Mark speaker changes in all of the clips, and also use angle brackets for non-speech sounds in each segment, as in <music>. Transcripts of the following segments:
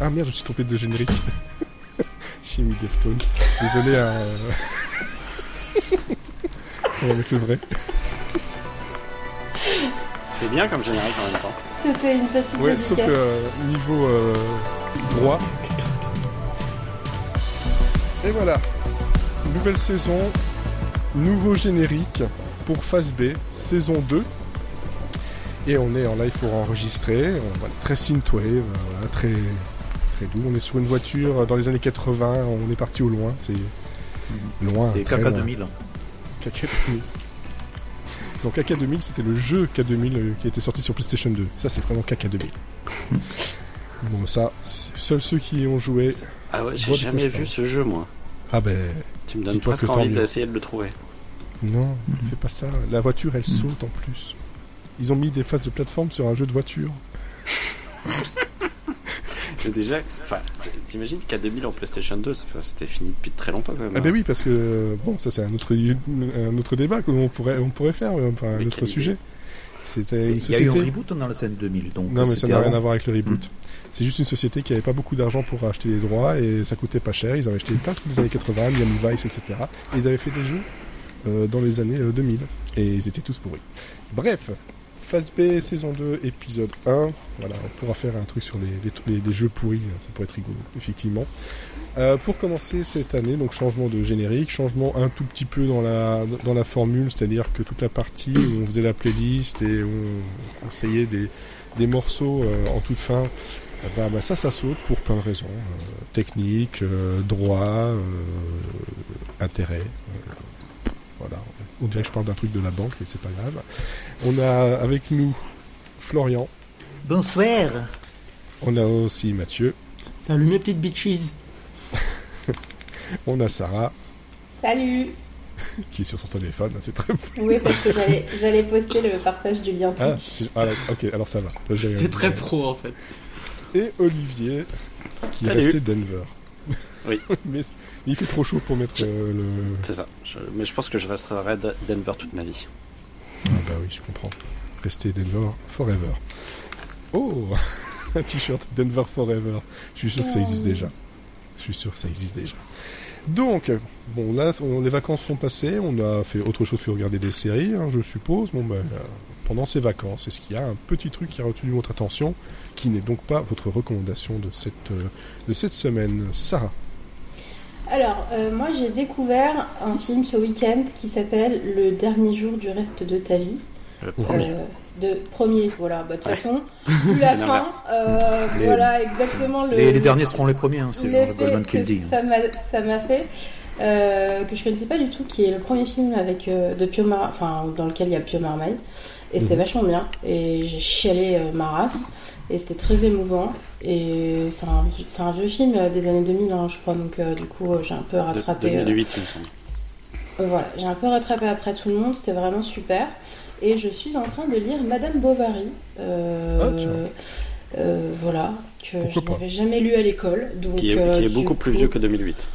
Speaker 1: Ah merde, je me suis trompé de générique. <laughs> Chimie Deftones. Désolé à. Euh, <laughs> on va mettre le vrai.
Speaker 2: C'était bien comme générique en même temps.
Speaker 3: C'était une petite
Speaker 1: Ouais, sauf que euh, niveau euh, droit. Et voilà. Nouvelle saison, nouveau générique pour Phase B, saison 2. Et on est en live pour enregistrer. Très synthwave, voilà, très très doux. On est sur une voiture dans les années 80. On est parti au loin. C'est loin.
Speaker 4: C'est KK
Speaker 1: loin.
Speaker 4: 2000.
Speaker 1: KK 2000. Donc KK 2000, c'était le jeu K2000 euh, qui était sorti sur PlayStation 2. Ça, c'est vraiment KK 2000. <laughs> Bon, ça, c'est- seuls ceux qui y ont joué.
Speaker 2: Ah ouais, j'ai jamais vu ce jeu moi.
Speaker 1: Ah ben,
Speaker 2: Tu me donnes presque envie d'essayer de le trouver.
Speaker 1: non, fais pas ça. La voiture, elle saute en plus. Ils ont mis des phases de plateforme sur un jeu de voiture. <laughs>
Speaker 2: C'est déjà. Enfin, t'imagines qu'à 2000 en PlayStation 2, ça fait- c'était fini depuis très longtemps quand même.
Speaker 1: Ah ben oui, parce que bon, ça c'est un autre un autre débat que on pourrait on pourrait faire, euh, enfin un autre sujet. C'était
Speaker 4: Il
Speaker 1: une
Speaker 4: y a eu un
Speaker 1: société.
Speaker 4: reboot dans la scène 2000. Donc
Speaker 1: Non, mais ça n'a rien à voir avec le reboot. C'est juste une société qui avait pas beaucoup d'argent pour acheter les droits et ça coûtait pas cher. Ils avaient acheté plein de trucs des années 80, Miami Vice, etc. Et ils avaient fait des jeux euh, dans les années euh, 2000 et ils étaient tous pourris. Bref, phase B, saison 2, épisode 1. Voilà, on pourra faire un truc sur les, les, jeux pourris, ça pourrait être rigolo, effectivement. Euh, pour commencer cette année, donc changement de générique, changement un tout petit peu dans la, dans la formule, c'est-à-dire que toute la partie où on faisait la playlist et on conseillait des, des morceaux euh, en toute fin, euh, bah, bah, ça, ça saute pour plein de raisons. euh, technique, droit, intérêt. voilà. On dirait que je parle d'un truc de la banque, mais c'est pas grave. On a avec nous Florian,
Speaker 4: Bonsoir.
Speaker 1: on a aussi Mathieu,
Speaker 5: Salut mes petites bitches. <laughs>
Speaker 1: on a Sarah,
Speaker 3: Salut <laughs>
Speaker 1: qui est sur son téléphone, c'est très <laughs>
Speaker 3: Oui, parce que j'allais- j'allais poster le partage du lien
Speaker 1: Ah, ah, ok, alors ça va.
Speaker 5: C'est très pro en fait.
Speaker 1: Et Olivier, qui est resté Denver.
Speaker 2: Oui.
Speaker 1: mais il fait trop chaud pour mettre euh, le.
Speaker 2: C'est ça. Je- Mais je pense que je resterai de- Denver toute ma vie.
Speaker 1: Ah bah oui, je comprends. Rester Denver forever. Oh <laughs> Un t-shirt Denver forever. Je suis sûr que ça existe
Speaker 3: Oh.
Speaker 1: déjà. Je suis sûr que ça existe déjà. Donc, bon là, on- les vacances sont passées, on a fait autre chose que regarder des séries, hein, je suppose. Bon ben, euh, pendant ces vacances, est-ce qu'il y a un petit truc qui a retenu votre attention, qui n'est donc pas votre recommandation de cette, euh, de cette semaine Sarah?
Speaker 3: Alors, euh, moi j'ai découvert un film ce week-end qui s'appelle Le dernier jour du reste de ta vie.
Speaker 2: Le premier.
Speaker 3: Euh, de premier, voilà. Bah, De toute
Speaker 2: Ouais.
Speaker 3: façon, <laughs> vu la
Speaker 2: C'est
Speaker 3: fin, euh,
Speaker 4: Les-
Speaker 3: voilà exactement le.
Speaker 4: Les, les derniers seront les premiers, hein, c'est
Speaker 3: l'effet
Speaker 4: Goldman
Speaker 3: que
Speaker 4: qui le dit.
Speaker 3: ça m'a- fait, que je connaissais pas du tout, qui est le premier film avec de Pio Mar- enfin dans lequel il y a Pio Marmaille, et c'était
Speaker 1: Mhm.
Speaker 3: vachement bien. Et j'ai chialé ma race, et c'était très émouvant. Et c'est un, c'est un vieux film euh, des années 2000, hein, je crois, donc euh, du coup euh, j'ai un peu
Speaker 2: De-
Speaker 3: rattrapé. euh,
Speaker 2: 2008, il me semble.
Speaker 3: euh, voilà, j'ai un peu rattrapé après tout le monde, c'était vraiment super. Et je suis en train de lire Madame Bovary. euh,
Speaker 1: Ah,
Speaker 3: euh, voilà, que
Speaker 1: Pourquoi
Speaker 3: je n'avais jamais lu à l'école. donc,
Speaker 2: Qui est,
Speaker 3: euh,
Speaker 2: qui est
Speaker 3: du
Speaker 2: beaucoup plus vieux que 2008.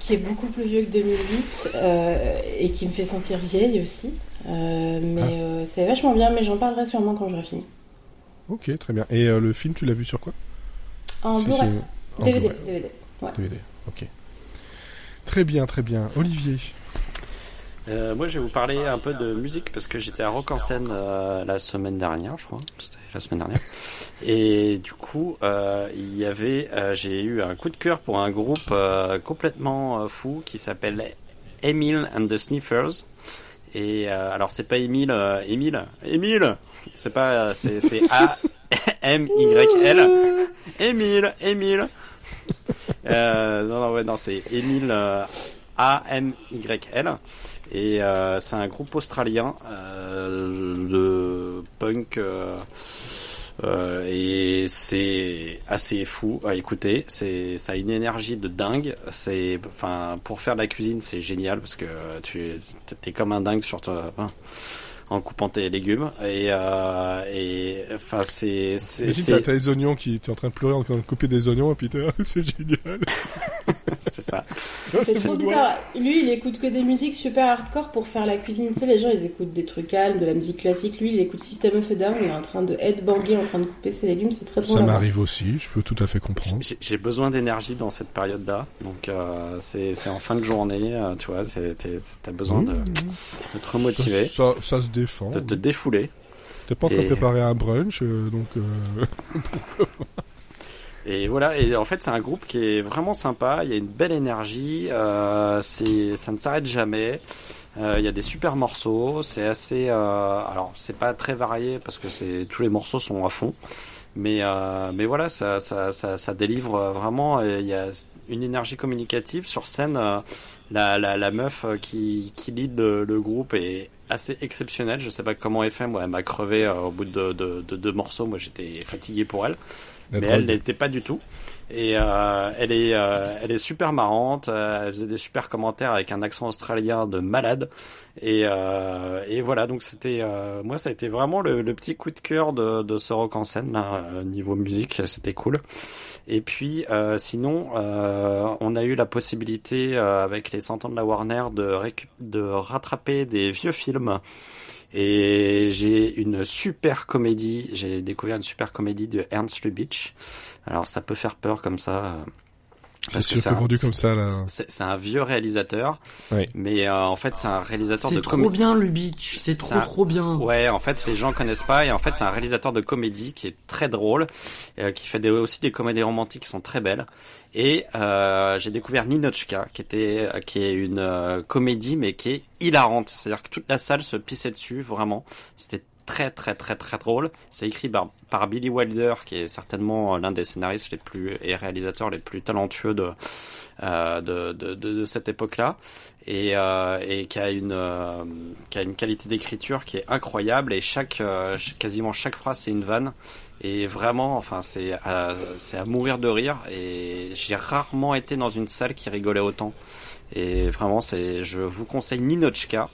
Speaker 3: Qui est beaucoup plus vieux que 2008 euh, et qui me fait sentir vieille aussi. Euh, mais
Speaker 1: Ah.
Speaker 3: euh, c'est vachement bien, mais j'en parlerai sûrement quand j'aurai fini.
Speaker 1: Ok, très bien. Et euh, le film, tu l'as vu sur quoi?
Speaker 3: En
Speaker 1: Si,
Speaker 3: Blu-ray, DVD. DVD. Ouais.
Speaker 1: DVD, ok. Très bien, très bien. Olivier
Speaker 2: Euh, moi, je vais vous parler un peu de musique parce que j'étais à Rock en scène euh, la semaine dernière, je crois. C'était la semaine dernière. <laughs> Et du coup, euh, il y avait, euh, j'ai eu un coup de cœur pour un groupe euh, complètement euh, fou qui s'appelle Emile and the Sniffers. Et euh, alors, c'est pas Emile, euh, Emile, Emile. C'est pas, euh, c'est c'est A <laughs> M Y L. Emile, Emile. Euh, non, non, non, c'est Emile euh, A M Y L. Et euh, c'est un groupe australien de punk. et c'est assez fou à écouter. Ça a une énergie de dingue. C'est, enfin, pour faire de la cuisine, c'est génial parce que tu es comme un dingue sur toi, en coupant tes légumes. Et, euh, et enfin, c'est, c'est,
Speaker 1: Imagine,
Speaker 2: c'est-
Speaker 1: t'as les oignons qui t'es en train de pleurer en train de couper des oignons et puis t'es <laughs> c'est génial. <laughs>
Speaker 2: c'est ça. <laughs>
Speaker 3: C'est trop bizarre. Lui, il écoute que des musiques super hardcore pour faire la cuisine. Tu sais, les gens, ils écoutent des trucs calmes, de la musique classique. Lui, il écoute System of a Down. Il est en train de headbanger, en train de couper ses légumes. C'est très drôle.
Speaker 1: Ça m'arrive aussi, je peux tout à fait comprendre.
Speaker 2: J'ai- J'ai besoin d'énergie dans cette période-là, donc euh, c'est c'est en fin de journée, euh, tu vois, t'es- t'es- t'as besoin de, de te remotiver,
Speaker 1: Ça, ça, ça se
Speaker 2: de te défouler.
Speaker 1: T'es pas en train de préparer un brunch, euh, donc euh, <laughs>
Speaker 2: Et voilà, et en fait c'est un groupe qui est vraiment sympa, il y a une belle énergie, euh, c'est ça ne s'arrête jamais. Il y a des super morceaux, c'est assez, alors c'est pas très varié parce que c'est tous les morceaux sont à fond, mais mais voilà, ça ça ça, ça délivre vraiment. Il y a une énergie communicative sur scène. la, la la meuf qui qui lead le, le groupe est assez exceptionnelle. Je sais pas comment elle fait, moi elle m'a crevé euh, au bout de de, de deux morceaux. Moi j'étais fatigué pour elle mais elle l'était pas du tout. Et euh, elle est, euh, elle est super marrante. euh, elle faisait des super commentaires avec un accent australien de malade. Et, euh, et voilà, donc c'était, euh, moi, ça a été vraiment le, le petit coup de cœur de, de ce rock en scène là, euh, niveau musique, c'était cool. Et puis, sinon, on a eu la possibilité avec les 100 ans de la Warner de, de rattraper des vieux films. Et j'ai une super comédie, j'ai découvert une super comédie de Ernst Lubitsch. Alors ça peut faire peur comme ça.
Speaker 1: C'est
Speaker 2: parce que c'est
Speaker 1: vendu comme ça, là.
Speaker 2: C'est un vieux réalisateur,
Speaker 1: Oui.
Speaker 2: mais euh, en fait c'est un réalisateur de
Speaker 5: C'est trop
Speaker 2: comédie.
Speaker 5: bien, Lubitsch. C'est
Speaker 2: C'est
Speaker 5: trop, trop bien.
Speaker 2: Ouais, en fait, les gens connaissent pas et en fait, c'est un réalisateur de comédie qui est très drôle, euh, qui fait des, aussi des comédies romantiques qui sont très belles. Et euh, j'ai découvert Ninochka, qui était, euh, qui est une euh, comédie mais qui est hilarante. C'est-à-dire que toute la salle se pissait dessus, vraiment. C'était très très très très drôle. C'est écrit par, Billy Wilder, qui est certainement l'un des scénaristes les plus et réalisateurs les plus talentueux de euh, de, de, de, de cette époque-là. Et, euh, et qui a une euh, qui a une qualité d'écriture qui est incroyable. Et chaque euh, ch- quasiment chaque phrase c'est une vanne. Et vraiment enfin c'est à, c'est à mourir de rire. Et j'ai rarement été dans une salle qui rigolait autant. Et vraiment c'est je vous conseille Ninochka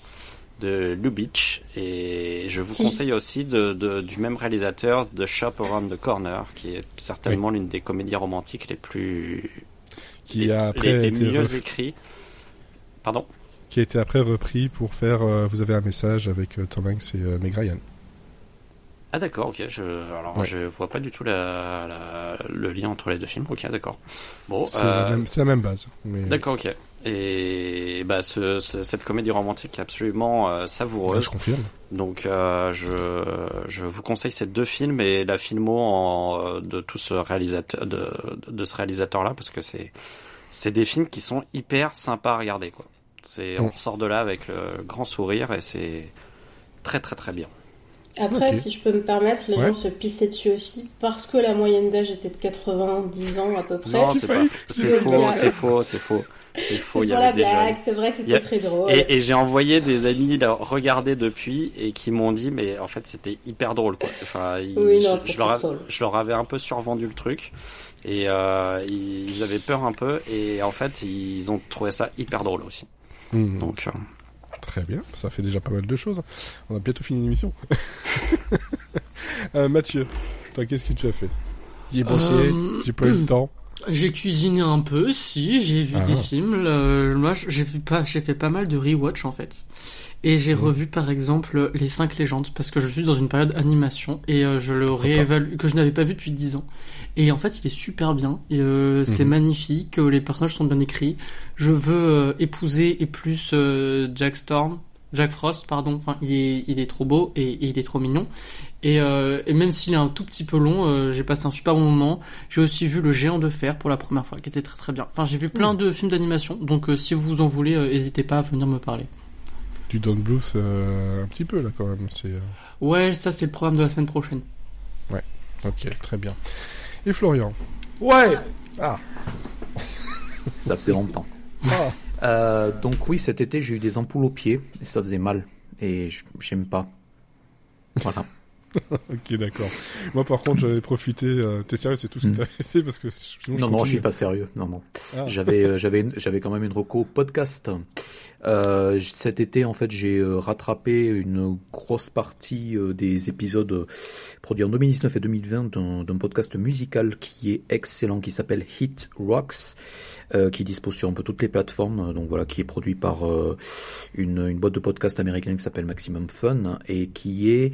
Speaker 2: de Lubitsch et je vous
Speaker 3: Si.
Speaker 2: conseille aussi de, de- du même réalisateur de Shop Around the Corner qui est certainement l'une des comédies romantiques les plus
Speaker 1: Qui
Speaker 2: les,
Speaker 1: a après
Speaker 2: les- les
Speaker 1: été
Speaker 2: mieux
Speaker 1: ref-
Speaker 2: pardon?
Speaker 1: Qui a été après repris pour faire euh, Vous avez un message avec euh, Tom Hanks et euh, Meg Ryan.
Speaker 2: Ah d'accord, ok. Je, alors
Speaker 1: Ouais.
Speaker 2: je vois pas du tout la, la- le lien entre les deux films. Ok, d'accord. Bon,
Speaker 1: C'est
Speaker 2: euh,
Speaker 1: la, même- c'est la même base. Mais...
Speaker 2: d'accord, ok. Et bah ce, ce- cette comédie romantique est absolument euh,
Speaker 1: Ouais,
Speaker 2: savoureuse.
Speaker 1: je confirme.
Speaker 2: Donc euh, je, je vous conseille ces deux films et la filmo en, euh, de tout ce réalisateur de, de ce réalisateur là parce que c'est c'est des films qui sont hyper sympas à regarder quoi. C'est on ressort de là avec le grand sourire et c'est très très très bien.
Speaker 3: Après, si je peux me permettre, les
Speaker 1: Ouais.
Speaker 3: gens se pissaient dessus aussi parce que la moyenne d'âge était de 90 ans à peu près.
Speaker 2: Non, c'est pas. <laughs> C'est faux, c'est faux, c'est faux. C'est faux, il y avait des
Speaker 3: blague,
Speaker 2: jeunes.
Speaker 3: c'est vrai que
Speaker 2: a-
Speaker 3: c'était très drôle.
Speaker 2: Et, et j'ai envoyé des amis la regarder depuis et qui m'ont dit mais en fait c'était hyper drôle quoi. Enfin, ils-
Speaker 3: Oui, non,
Speaker 2: je, leur,
Speaker 3: très
Speaker 2: a-
Speaker 3: drôle.
Speaker 2: je leur avais un peu survendu le truc et euh, ils avaient peur un peu et en fait ils ont trouvé ça hyper drôle aussi.
Speaker 1: Mhm.
Speaker 2: Donc euh,
Speaker 1: Très bien, ça fait déjà pas mal de choses. On a bientôt fini l'émission. <laughs> euh, Mathieu, toi, qu'est-ce que tu as fait? J'ai bossé,
Speaker 5: Euh,
Speaker 1: j'ai pas eu le temps.
Speaker 5: J'ai cuisiné un peu, si, j'ai vu
Speaker 1: Ah.
Speaker 5: des films. euh, moi, j'ai vu pas, j'ai fait pas mal de rewatch en fait. Et j'ai revu par exemple Les 5 légendes parce que je suis dans une période animation et euh, je le réévalue que je n'avais pas vu depuis 10 ans. Et en fait, il est super bien. Et, euh, C'est
Speaker 1: Mhm.
Speaker 5: magnifique. euh, Les personnages sont bien écrits. Je veux euh, épouser et plus euh, Jack Storm, Jack Frost, pardon. Enfin, il est, il est trop beau et, et il est trop mignon. Et, euh, et même s'il est un tout petit peu long, euh, j'ai passé un super bon moment. J'ai aussi vu Le Géant de Fer pour la première fois, qui était très très bien. Enfin, j'ai vu plein de films d'animation, donc euh, si vous en voulez, euh, n'hésitez pas à venir me parler.
Speaker 1: Du Don Bluth euh, un petit peu là quand même. C'est euh,
Speaker 5: Ouais, ça c'est le programme de la semaine prochaine.
Speaker 1: ok, très bien. Et Florian?
Speaker 4: Ouais
Speaker 1: Ah. <laughs>
Speaker 4: Ça faisait longtemps.
Speaker 1: Ah.
Speaker 4: Euh, donc oui, cet été, j'ai eu des ampoules aux pieds et ça faisait mal. Et j'aime pas. Voilà. <laughs>
Speaker 1: ok, d'accord. Moi, par contre, j'avais profité. Euh, T'es sérieux, c'est tout ce que
Speaker 4: Mm.
Speaker 1: t'avais fait parce que sinon,
Speaker 4: Non, non, je
Speaker 1: continue.
Speaker 4: suis pas sérieux. Non, non.
Speaker 1: Ah.
Speaker 4: J'avais, euh, j'avais, j'avais quand même une reco podcast. Euh, cet été, en fait, j'ai euh, rattrapé une grosse partie euh, des épisodes produits en 2019 et 2020 d'un, podcast musical qui est excellent, qui s'appelle Hit Rocks, euh, qui dispose sur un peu toutes les plateformes. Donc voilà, qui est produit par une, une boîte de podcast américaine qui s'appelle Maximum Fun et qui est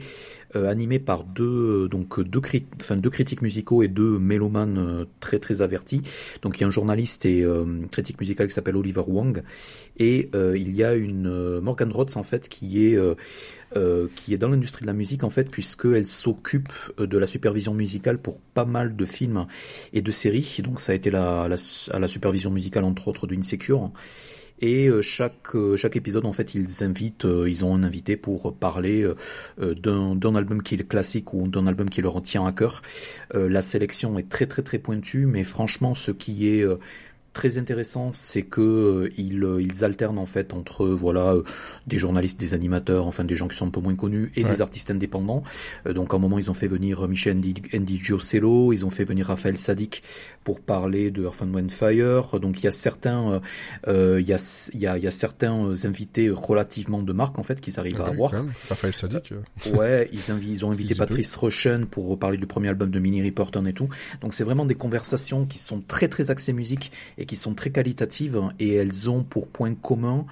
Speaker 4: animé par deux euh, donc deux, crit- enfin, deux critiques musicaux et deux mélomanes euh, très très avertis. Donc il y a un journaliste et euh, critique musical qui s'appelle Oliver Wang et euh, il y a une euh, Morgan Rhodes en fait qui est euh, euh, qui est dans l'industrie de la musique en fait puisqu'elle s'occupe euh, de la supervision musicale pour pas mal de films et de séries. Donc ça a été la, la, à la supervision musicale entre autres d'Insecure. Et euh, chaque euh, chaque épisode en fait ils invitent euh, ils ont un invité pour parler d'un album qui est classique ou d'un album qui leur tient à cœur. La sélection est très très très pointue mais franchement ce qui est très intéressant, c'est que euh, ils, euh, ils alternent en fait entre euh, voilà euh, des journalistes, des animateurs, enfin des gens qui sont un peu moins connus et
Speaker 1: Ouais.
Speaker 4: des artistes indépendants. Euh, donc à un moment ils ont fait venir Michel Andy, Andy Giocello, ils ont fait venir Raphaël Sadik pour parler de Earth and Wind Fire. Donc il y a certains euh, euh, il y a il y a, il y a certains euh, invités relativement de marque en fait qu'ils arrivent
Speaker 1: Ah
Speaker 4: à
Speaker 1: oui,
Speaker 4: avoir.
Speaker 1: Raphaël Sadik. euh,
Speaker 4: Ouais, ils, ils ont invité Patrice Rushen pour parler du premier album de Minnie Riperton et tout. Donc c'est vraiment des conversations qui sont très très axées musique et qui sont très qualitatives et elles ont pour point commun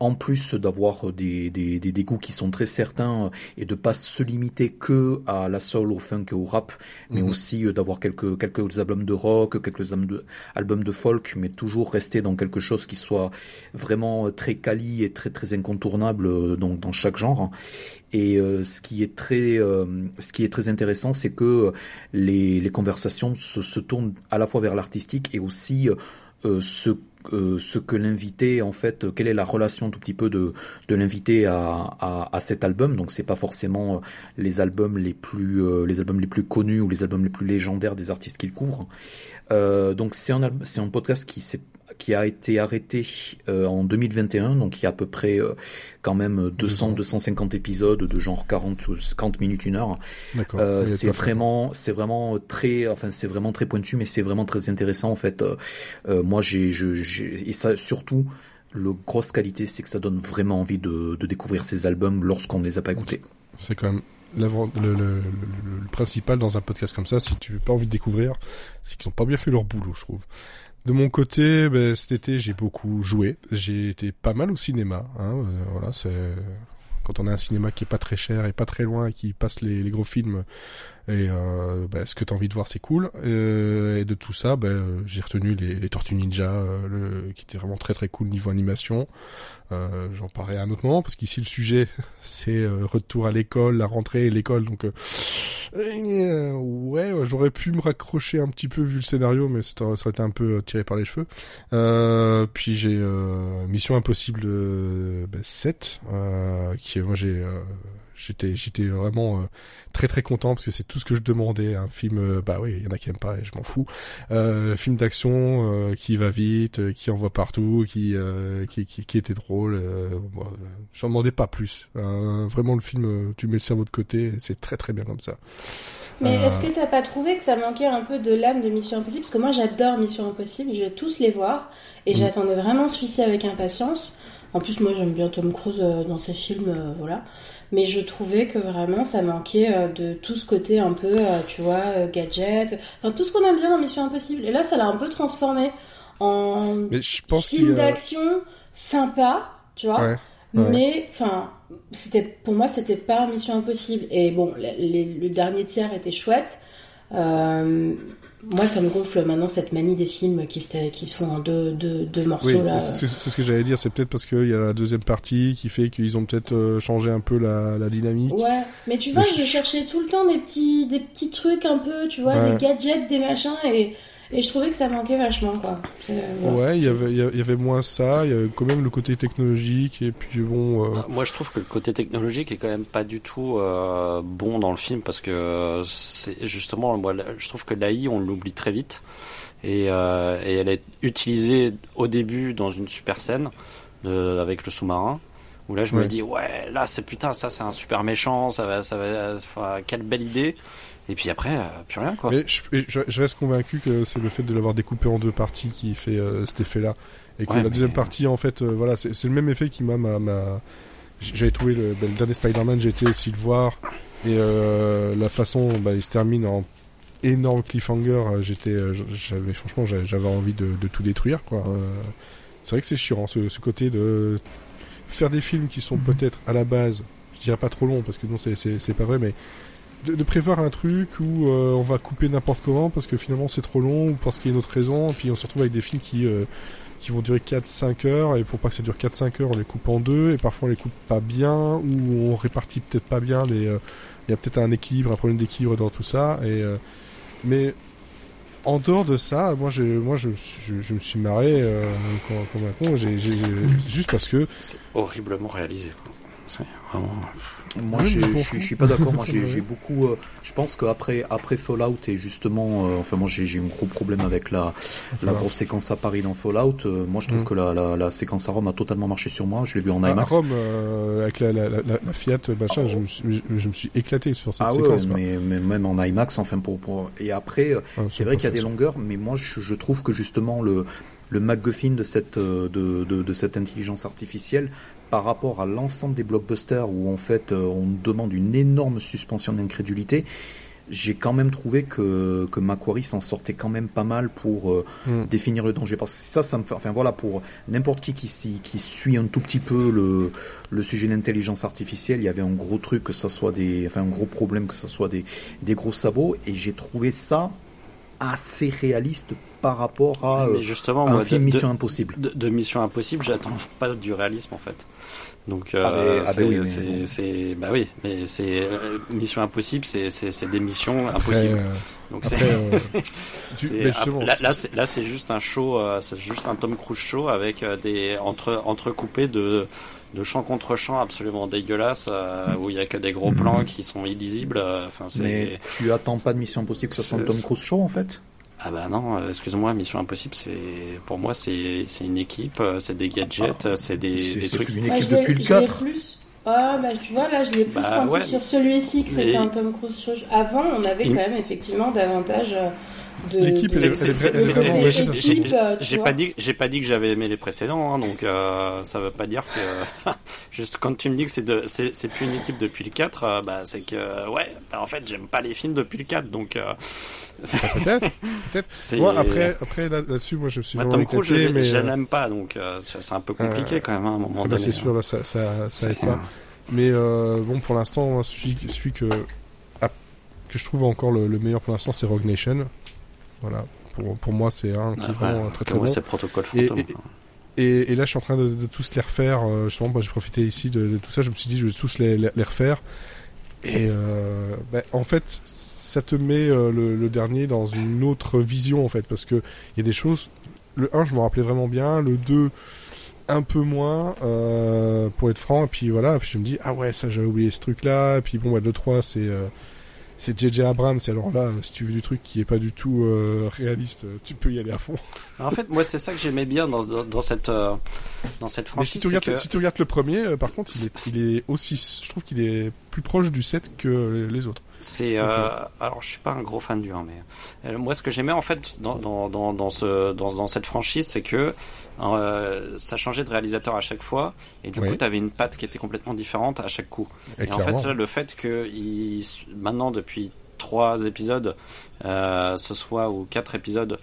Speaker 4: en plus d'avoir des, des, des, des goûts qui sont très certains et de pas se limiter que à la soul, au funk et au rap, mais
Speaker 1: Mhm.
Speaker 4: aussi euh, d'avoir quelques, quelques albums de rock, quelques albums de, albums de folk, mais toujours rester dans quelque chose qui soit vraiment euh, très quali et très très incontournable euh, donc dans chaque genre. Et euh, ce qui est très, euh, ce qui est très intéressant, c'est que les, les conversations se, se tournent à la fois vers l'artistique et aussi euh, ce, euh, ce que l'invité, en fait, quelle est la relation tout petit peu de, de l'invité à, à, à cet album. Donc c'est pas forcément euh, les albums les plus, euh, les albums les plus connus ou les albums les plus légendaires des artistes qu'il couvre. Euh, donc c'est un, c'est un podcast qui s'est qui a été arrêté euh, en 2021, donc il y a à peu près euh, quand même 200-250 épisodes de genre 40 ou 50 minutes, une heure. Euh, c'est vraiment, c'est vraiment très, enfin c'est vraiment très pointu, mais c'est vraiment très intéressant en fait. Euh, moi j'ai, et ça surtout, le grosse qualité, c'est que ça donne vraiment envie de, de découvrir ces albums lorsqu'on ne les a pas écoutés.
Speaker 1: C'est quand même l'avant- le, le, le- le principal dans un podcast comme ça. Si tu n'as pas envie de découvrir, c'est qu'ils n'ont pas bien fait leur boulot, je trouve. De mon côté, ben, cet été, j'ai beaucoup joué. J'ai été pas mal au cinéma. Hein, euh, voilà, c'est quand on a un cinéma qui est pas très cher et pas très loin et qui passe les, les gros films et euh, ben, ce que tu as envie de voir c'est cool. Euh, et de tout ça ben, euh, j'ai retenu les, les Tortues Ninja euh, le, qui était vraiment très très cool niveau animation. Euh, j'en parlerai à un autre moment parce qu'ici le sujet <laughs> c'est euh, retour à l'école la rentrée l'école. Donc euh, ouais j'aurais pu me raccrocher un petit peu vu le scénario mais ça aurait été un peu tiré par les cheveux. Puis j'ai Mission Impossible ben, 7 euh, qui moi j'ai j'étais j'étais vraiment euh, très très content parce que c'est tout ce que je demandais. Un film euh, bah oui il y en a qui aiment pas et je m'en fous. Euh, film d'action qui va vite qui envoie partout qui qui, qui qui était drôle bon, j'en demandais pas plus Euh, vraiment le film tu mets le cerveau de côté c'est très très bien comme ça.
Speaker 3: Mais est-ce que t'as pas trouvé que ça manquait un peu de l'âme de Mission Impossible? Parce que moi j'adore Mission Impossible, je vais tous les voir et
Speaker 1: Mm.
Speaker 3: j'attendais vraiment celui-ci avec impatience. En plus, moi j'aime bien Tom Cruise euh, dans ses films, euh, voilà. Mais je trouvais que vraiment ça manquait euh, de tout ce côté un peu, tu vois, gadget, enfin tout ce qu'on aime bien dans Mission Impossible. Et là, ça l'a un peu transformé en
Speaker 1: mais je pense qu'il
Speaker 3: film d'action sympa, tu vois.
Speaker 1: Ouais, ouais.
Speaker 3: Mais enfin, c'était pour moi c'était pas Mission Impossible. Et bon, le dernier tiers était chouette. Euh, moi, ça me gonfle maintenant cette manie des films qui, sont en deux, deux, deux morceaux
Speaker 1: Oui,
Speaker 3: là.
Speaker 1: c'est c'est ce que j'allais dire. C'est peut-être parce qu'il y a la deuxième partie qui fait qu'ils ont peut-être euh, changé un peu la, la dynamique.
Speaker 3: Ouais, mais tu vois,
Speaker 1: Mais
Speaker 3: je
Speaker 1: je-
Speaker 3: cherchais tout le temps des petits, des petits trucs un peu, tu vois,
Speaker 1: Ouais.
Speaker 3: des gadgets, des machins, et, et je trouvais que ça manquait vachement, quoi. C'est- voilà.
Speaker 1: Ouais, il y avait, il y avait- il y avait moins ça. Il y avait quand même le côté technologique et puis bon. euh,
Speaker 2: Ah, Moi, je trouve que le côté technologique est quand même pas du tout euh, bon dans le film parce que c'est justement, moi, je trouve que l'AI, on l'oublie très vite et, euh, et elle est utilisée au début dans une super scène de- avec le sous-marin Où là, je me dis, ouais, là, c'est putain, ça, c'est un super méchant, ça va, ça va, enfin, quelle belle idée. Et puis après, euh, plus rien, quoi.
Speaker 1: Mais je, et je- je reste convaincu que c'est le fait de l'avoir découpé en deux parties qui fait euh, cet effet-là. Et que
Speaker 2: Ouais,
Speaker 1: la
Speaker 2: mais-
Speaker 1: deuxième partie, en fait, euh, voilà, c'est le même effet qui m'a. m'a- m'a- J'avais trouvé le, ben, le dernier Spider-Man, j'ai été aussi le voir. Et euh, la façon, bah, il se termine en énorme cliffhanger. J'étais, j'avais franchement, j'avais envie de, de tout détruire, quoi. Euh, c'est vrai que c'est chiant, ce, ce côté de faire des films qui sont peut-être à la base, je dirais pas trop longs parce que non, c'est pas vrai, mais de, prévoir un truc où euh, on va couper n'importe comment parce que finalement c'est trop long ou parce qu'il y a une autre raison, et puis on se retrouve avec des films qui euh, qui vont durer 4-5 heures, et pour pas que ça dure 4-5 heures, on les coupe en deux, et parfois on les coupe pas bien, ou on répartit peut-être pas bien les... euh, Il y a peut-être un équilibre, un problème d'équilibre dans tout ça, et... mais en dehors de ça, moi, j'ai, moi, je, je, je me suis marré comme, un con, juste parce que
Speaker 2: C'est horriblement réalisé. C'est vraiment.
Speaker 4: Moi,
Speaker 1: Oui, je
Speaker 4: suis, pas d'accord. Moi, <laughs> j'ai beaucoup. euh, je pense qu'après après Fallout et justement, euh, enfin, moi, j'ai un gros problème avec la grosse séquence à Paris dans Fallout. Euh, moi, je trouve
Speaker 1: Mm.
Speaker 4: que la, la, la séquence à Rome a totalement marché sur moi. Je l'ai vu en
Speaker 1: à
Speaker 4: IMAX.
Speaker 1: Rome, euh, avec la, la, la, la Fiat, machin, je, me suis, je me suis éclaté sur cette
Speaker 4: Ah ouais,
Speaker 1: séquence. quoi.
Speaker 4: mais, mais même en IMAX, enfin pour pour. Et après,
Speaker 1: Ah,
Speaker 4: c'est vrai qu'il y a des longueurs, mais moi, je, je trouve que justement le le MacGuffin de cette de, de, de cette intelligence artificielle par rapport à l'ensemble des blockbusters où en fait euh, on demande une énorme suspension d'incrédulité, j'ai quand même trouvé que, que Macquarie s'en sortait quand même pas mal pour euh,
Speaker 1: Mm.
Speaker 4: définir le danger. Parce que ça, ça me fait, enfin voilà, pour n'importe qui qui, qui suit un tout petit peu le, le sujet de l'intelligence artificielle, il y avait un gros truc, que ça soit des, enfin un gros problème, que ça soit des, des gros sabots, et j'ai trouvé ça assez réaliste par rapport à euh,
Speaker 2: Mais justement,
Speaker 4: un
Speaker 2: moi,
Speaker 4: film
Speaker 2: de,
Speaker 4: Mission
Speaker 2: de,
Speaker 4: Impossible.
Speaker 2: de- de Mission Impossible, j'attends pas du réalisme en fait. Donc, euh,
Speaker 4: Ah, mais- ah,
Speaker 2: c'est,
Speaker 4: bah oui, mais
Speaker 2: c'est, bah oui, mais c'est euh, Mission Impossible, c'est, des missions
Speaker 1: Après,
Speaker 2: impossibles.
Speaker 1: euh,
Speaker 2: Donc c'est,
Speaker 1: euh, <laughs>
Speaker 2: là, là, c'est, juste un show, euh, c'est juste un Tom Cruise show avec euh, des entre entrecoupés de de champ contre champ absolument dégueulasses euh, où il y a que des gros plans qui sont illisibles. euh, Enfin, c'est
Speaker 4: Mais tu attends pas de Mission Impossible que ça soit un
Speaker 2: C'est-
Speaker 4: Tom Cruise Show en fait?
Speaker 2: Ah bah non, euh, excuse-moi, Mission Impossible, c'est pour moi c'est c'est une équipe, c'est des gadgets, euh, c'est des,
Speaker 4: C'est
Speaker 2: des
Speaker 4: c'est
Speaker 2: trucs.
Speaker 4: une équipe
Speaker 3: je l'ai
Speaker 4: 4.
Speaker 3: plus. Ah, bah tu vois, là, je l'ai plus
Speaker 2: Bah,
Speaker 3: senti
Speaker 2: ouais.
Speaker 3: sur celui-ci que c'était
Speaker 2: Mais-
Speaker 3: un Tom Cruise show. Avant, on avait
Speaker 2: Il-
Speaker 3: quand même effectivement davantage euh, de.
Speaker 1: L'équipe,
Speaker 2: j'ai- pas dit, j'ai pas dit que j'avais aimé les précédents, hein, donc euh, ça veut pas dire que. <laughs> juste quand tu me dis que c'est de, c'est c'est plus une équipe depuis le 4, euh, bah c'est que ouais, bah, en fait j'aime pas les films depuis le 4, donc. euh, <laughs>
Speaker 1: peut-être, peut-être. Moi, après, après là- là-dessus, moi, je me suis
Speaker 2: Moi,
Speaker 1: vraiment
Speaker 2: Tom je,
Speaker 1: mais
Speaker 2: je
Speaker 1: euh,
Speaker 2: l'aime pas, donc euh, c'est un peu compliqué
Speaker 1: euh,
Speaker 2: quand même hein, à un moment
Speaker 1: ah bah,
Speaker 2: donné.
Speaker 1: c'est sûr, là, ça, ça, ça aide pas. Mais euh, bon, pour l'instant, celui, celui que ah, que je trouve encore le, le meilleur pour l'instant, c'est Rogue Nation. Voilà. Pour, pour moi, c'est un qui
Speaker 2: Ah,
Speaker 1: est vraiment
Speaker 2: voilà.
Speaker 1: très très bon.
Speaker 2: Protocole
Speaker 1: Et-
Speaker 2: Fantôme.
Speaker 1: et- Et, et là, je suis en train de, de tous les refaire. euh, justement, bah, j'ai profité ici de, de tout ça. Je me suis dit, je vais tous les, les, les refaire. Et euh, bah, en fait, ça te met euh, le, le dernier dans une autre vision, en fait, parce que il y a des choses. Le 1, je me rappelais vraiment bien. Le 2, un peu moins, euh, pour être franc. Et puis voilà. Puis je me dis, ah ouais, ça, j'avais oublié ce truc-là. Et puis bon, bah, le 3, c'est. Euh, c'est JJ Abrams, et alors là, si tu veux du truc qui est pas du tout euh, réaliste, euh, tu peux y aller à fond.
Speaker 2: En fait, moi, c'est ça que j'aimais bien dans, dans, dans cette, euh, dans cette
Speaker 1: Mais
Speaker 2: franchise.
Speaker 1: si tu regardes,
Speaker 2: c'est que-
Speaker 1: si tu regardes le premier, euh, par contre, il est, il est aussi, je trouve qu'il est plus proche du 7 que les autres.
Speaker 2: C'est euh, alors je suis pas un gros fan du 1 mais euh, moi ce que j'aimais en fait dans dans dans dans ce dans dans cette franchise c'est que euh, ça changeait de réalisateur à chaque fois et du
Speaker 1: Oui.
Speaker 2: coup tu avais une patte qui était complètement différente à chaque coup.
Speaker 1: Et,
Speaker 2: Et en fait là, le fait que il, maintenant depuis trois épisodes ce soit ou quatre épisodes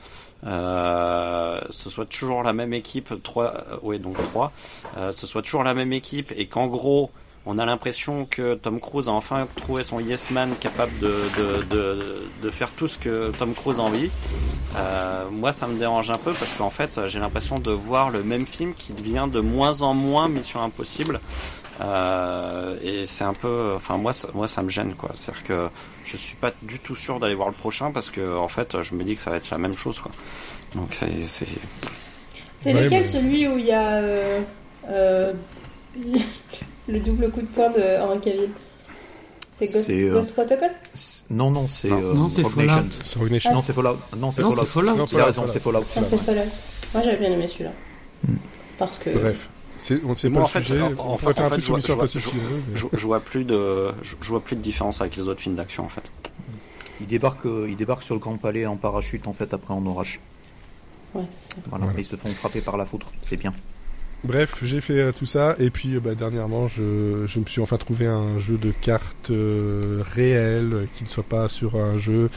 Speaker 2: euh, ce soit toujours la même équipe trois ouais donc trois euh, ce soit toujours la même équipe et qu'en gros on a l'impression que Tom Cruise a enfin trouvé son yes man capable de, de, de, de faire tout ce que Tom Cruise a envie. Euh, moi, ça me dérange un peu parce qu'en fait, j'ai l'impression de voir le même film qui devient de moins en moins Mission Impossible. Euh, et c'est un peu, enfin moi, ça, moi, ça me gêne quoi. C'est-à-dire que je suis pas du tout sûr d'aller voir le prochain parce que en fait, je me dis que ça va être la même chose quoi. Donc c'est, c'est...
Speaker 3: C'est
Speaker 1: Ouais,
Speaker 3: lequel
Speaker 1: bah-
Speaker 3: celui où il y a euh, euh, <laughs> le double coup de poing de Henry Cavill C'est Ghost,
Speaker 4: C'est, euh,
Speaker 3: Ghost Protocol
Speaker 4: Non, non, c'est
Speaker 2: Non.
Speaker 4: euh,
Speaker 5: Non, c'est
Speaker 4: Rogue
Speaker 5: Fallout.
Speaker 4: Nation.
Speaker 1: C'est Rogue Nation.
Speaker 4: Non, c'est Fallout. Non, c'est
Speaker 5: Non,
Speaker 4: Fallout.
Speaker 5: c'est Fallout.
Speaker 1: Non,
Speaker 4: Tu as raison, c'est Fallout.
Speaker 3: Ah, c'est Fallout. Moi j'avais bien aimé celui-là.
Speaker 1: Hmm.
Speaker 3: Parce que.
Speaker 1: Bref. C'est, on sait
Speaker 2: Moi,
Speaker 1: pas
Speaker 2: en
Speaker 1: le
Speaker 2: fait,
Speaker 1: sujet.
Speaker 2: en-
Speaker 1: on
Speaker 2: en
Speaker 1: pourrait
Speaker 2: fait-
Speaker 1: un
Speaker 2: fait,
Speaker 1: truc
Speaker 2: je
Speaker 1: sur
Speaker 2: vois-
Speaker 1: l'histoire
Speaker 2: je vois-
Speaker 1: on
Speaker 2: plus de, je, vois plus de différence avec les autres films d'action en fait.
Speaker 4: Il débarque, euh, il débarque sur le Grand Palais en parachute en fait après en orage.
Speaker 3: Ouais, c'est-
Speaker 4: Voilà,
Speaker 1: Voilà.
Speaker 4: ils se font frapper par la foudre, c'est bien.
Speaker 1: Bref, j'ai fait euh, tout ça et puis euh, bah, dernièrement, je, je me suis enfin trouvé un jeu de cartes euh, réel euh, qui ne soit pas sur un jeu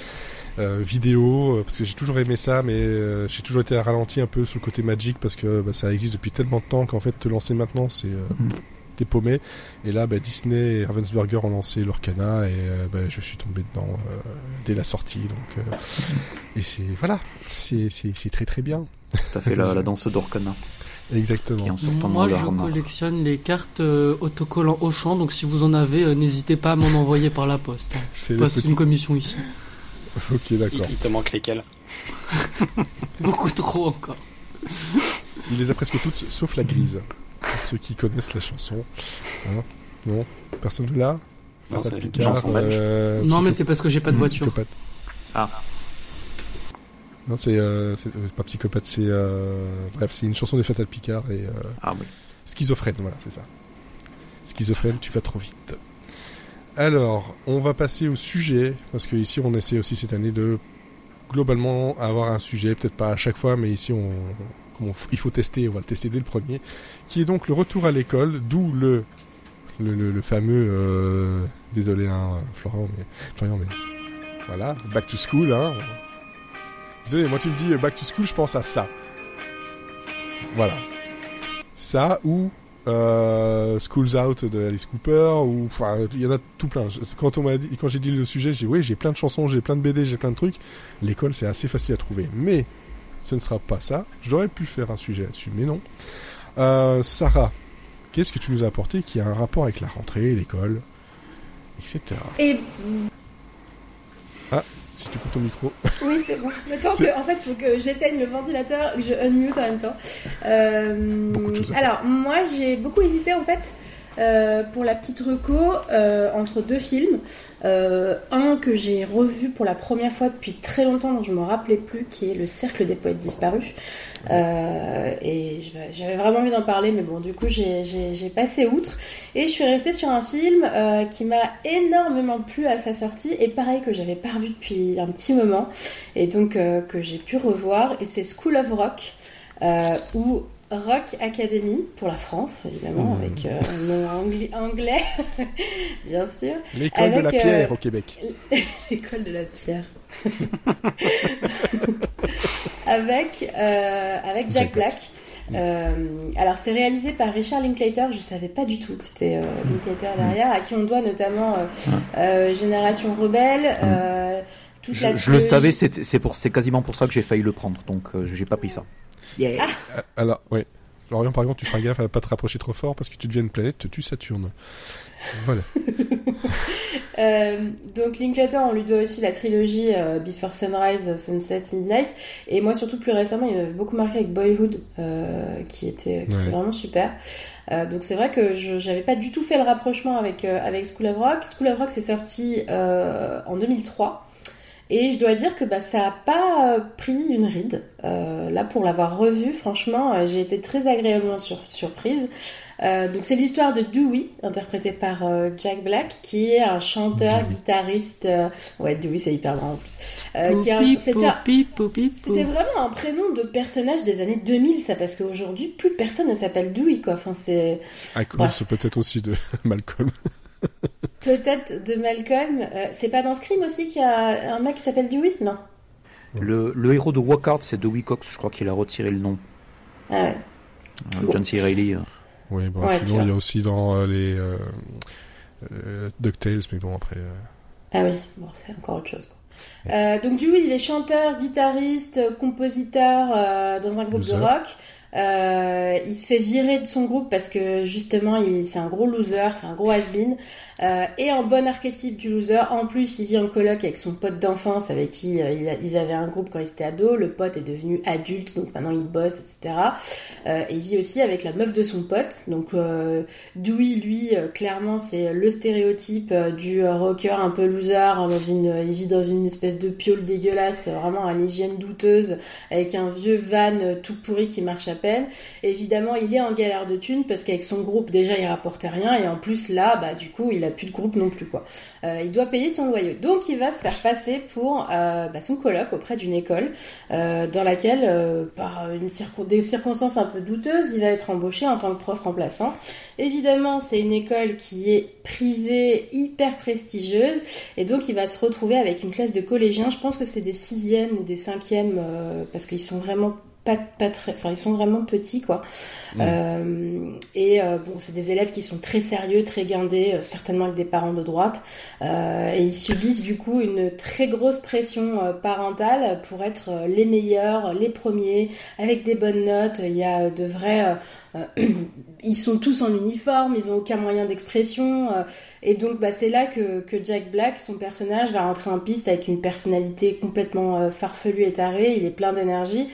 Speaker 1: euh, vidéo euh, parce que j'ai toujours aimé ça, mais euh, j'ai toujours été ralenti un peu sur le côté Magic parce que bah, ça existe depuis tellement de temps qu'en fait te lancer maintenant c'est euh,
Speaker 4: Mhm.
Speaker 1: t'es paumé. Et là, bah, Disney et Ravensburger ont lancé l'Orcana et euh, bah, je suis tombé dedans euh, dès la sortie. Donc euh, et c'est voilà, c'est c'est c'est très très bien.
Speaker 4: T'as fait la, la <laughs> danse d'Orcana
Speaker 1: Exactement.
Speaker 5: Moi, je collectionne les cartes euh, autocollants Auchan, donc si vous en avez, euh, n'hésitez pas à m'en envoyer par la poste. Je passe
Speaker 1: petit-
Speaker 5: une commission ici. <laughs>
Speaker 1: Ok, d'accord.
Speaker 2: il te manque lesquels <laughs>
Speaker 5: Beaucoup trop encore.
Speaker 1: Il les a presque toutes, sauf la grise. Pour ceux qui connaissent la chanson. Hein non Personne de là
Speaker 2: Non,
Speaker 1: Picard, euh,
Speaker 5: non, mais c'est parce que j'ai pas de voiture.
Speaker 1: Psychopathe.
Speaker 4: Ah.
Speaker 1: Non, c'est euh, c'est, euh, pas psychopathe, c'est euh, bref, c'est une chanson des Fatal Picard et euh,
Speaker 4: Ah oui.
Speaker 1: schizophrène, voilà, c'est ça. Schizophrène, tu vas trop vite. Alors, on va passer au sujet parce que ici on essaie aussi cette année de globalement avoir un sujet, peut-être pas à chaque fois, mais ici on, on- il faut tester, on va le tester dès le premier, qui est donc le retour à l'école, d'où le le, le- le fameux, euh, désolé hein, Florian, mais Florian, mais voilà, back to school, hein. Désolé, moi tu me dis euh, back to school, je pense à ça. Voilà. Ça ou euh, Schools Out de Alice Cooper ou enfin il y en a tout plein. Quand on m'a dit, quand j'ai dit le sujet, j'ai oui j'ai plein de chansons, j'ai plein de BD, j'ai plein de trucs. L'école c'est assez facile à trouver, mais ce ne sera pas ça. J'aurais pu faire un sujet là-dessus, mais non. Euh, Sarah, qu'est-ce que tu nous as apporté qui a un rapport avec la rentrée, l'école, etc.
Speaker 3: Et
Speaker 1: Si tu coupes ton micro,
Speaker 3: oui, c'est bon. Le temps que, en fait, il faut que j'éteigne le ventilateur, que je unmute en même temps. Euh,
Speaker 1: Beaucoup de choses à faire.
Speaker 3: alors, moi, j'ai beaucoup hésité en fait euh, pour la petite reco euh, entre deux films. Euh, un que j'ai revu pour la première fois depuis très longtemps, dont je me rappelais plus, qui est Le Cercle des poètes disparus. Et j'avais vraiment envie d'en parler, mais bon, du coup, j'ai- passé outre. Et je suis restée sur un film qui m'a énormément plu à sa sortie, et pareil que j'avais pas revu depuis un petit moment, et donc que j'ai pu revoir. Et c'est School of Rock, ou Rock Academy pour la France, évidemment,
Speaker 1: Mmh.
Speaker 3: avec euh, un nom anglais, <laughs> bien sûr.
Speaker 1: l'école de la
Speaker 3: euh,
Speaker 1: pierre au Québec. <laughs>
Speaker 3: L'école de la pierre. <laughs> avec, euh, avec Jack,
Speaker 1: Jack
Speaker 3: Black. Alors c'est réalisé par Richard Linklater, je savais pas du tout que c'était euh, Linklater derrière, à qui on doit notamment euh, Génération Rebelle, euh, toute
Speaker 4: Je,
Speaker 3: la
Speaker 4: je le savais, c'est c'est pour, c'est quasiment pour ça que j'ai failli le prendre, donc euh, j'ai pas pris ça. Yeah.
Speaker 1: Alors, oui. Florian, par exemple, tu feras gaffe à pas te rapprocher trop fort parce que tu deviens une planète, tu tues Saturne. Voilà. <laughs>
Speaker 3: Euh, donc Linklater, on lui doit aussi la trilogie euh, Before Sunrise, Sunset, Midnight. Et moi, surtout plus récemment, il m'avait beaucoup marqué avec Boyhood, euh, qui était, qui
Speaker 1: Ouais.
Speaker 3: était vraiment super. Euh, donc c'est vrai que je j'avais pas du tout fait le rapprochement avec euh, avec School of Rock. School of Rock c'est sorti euh, en 2003. Et je dois dire que bah, ça a pas euh, pris une ride. Euh, là, pour l'avoir revu, franchement, euh, j'ai été très agréablement sur- surprise. Euh, donc c'est l'histoire de Dewey, interprété par euh, Jack Black, qui est un chanteur, guitariste. euh, Ouais, Dewey, c'est hyper marrant en plus. Euh, qui est un- C'était vraiment un prénom de personnage des années 2000, ça, parce qu'aujourd'hui, plus personne ne s'appelle Dewey, quoi. Enfin, c'est
Speaker 1: À cause peut-être aussi de <laughs> Malcolm.
Speaker 3: Peut-être de Malcolm. Euh, c'est pas dans Scream aussi qu'il y a un mec qui s'appelle Dewey Non?
Speaker 4: Le, le héros de Walk Hard, c'est Dewey Cox, je crois qu'il a retiré le nom.
Speaker 3: Ah ouais.
Speaker 4: Euh. John C. Reilly. euh.
Speaker 1: Oui, bon,
Speaker 3: Ouais,
Speaker 1: sinon il y a aussi dans euh, les euh, euh, DuckTales, mais bon, après. euh,
Speaker 3: Ah oui, bon, c'est encore autre chose. Quoi. Euh, donc Dewey, il est chanteur, guitariste, compositeur euh, dans un groupe
Speaker 1: Loser.
Speaker 3: de rock. Euh, il se fait virer de son groupe parce que justement, c'est un gros loser, c'est un gros has-been. Euh, et en bon archétype du loser, en plus, il vit en coloc avec son pote d'enfance avec qui euh, ils avaient un groupe quand ils étaient ados. Le pote est devenu adulte, donc maintenant il bosse, etc. Euh, et il vit aussi avec la meuf de son pote. Donc Dewey, lui, clairement, c'est le stéréotype du rocker un peu loser. hein, il vit dans une espèce de piole dégueulasse, vraiment à l'hygiène douteuse, avec un vieux van tout pourri qui marche à chapelle. évidemment, il est en galère de thunes parce qu'avec son groupe, déjà, il rapportait rien. Et en plus, là, bah, du coup, il a plus de groupe non plus, quoi. Euh, il doit payer son loyer. Donc, il va se faire passer pour euh, bah, son coloc auprès d'une école euh, dans laquelle, par des circonstances un peu douteuses, il va être embauché en tant que prof remplaçant. Évidemment, c'est une école qui est privée, hyper prestigieuse. Et donc, il va se retrouver avec une classe de collégiens. Je pense que c'est des sixièmes ou des cinquièmes parce qu'ils sont vraiment pas, pas très, enfin ils sont vraiment petits quoi. Mmh. Euh, et euh, bon, c'est des élèves qui sont très sérieux, très guindés, euh, certainement avec des parents de droite, et ils subissent du coup une très grosse pression parentale pour être les meilleurs, les premiers, avec des bonnes notes. Il y a de vrais, <clears throat> ils sont tous en uniforme, ils ont aucun moyen d'expression, et donc bah, c'est là que, que Jack Black, son personnage, va rentrer en piste avec une personnalité complètement farfelue et tarée. Il est plein d'énergie.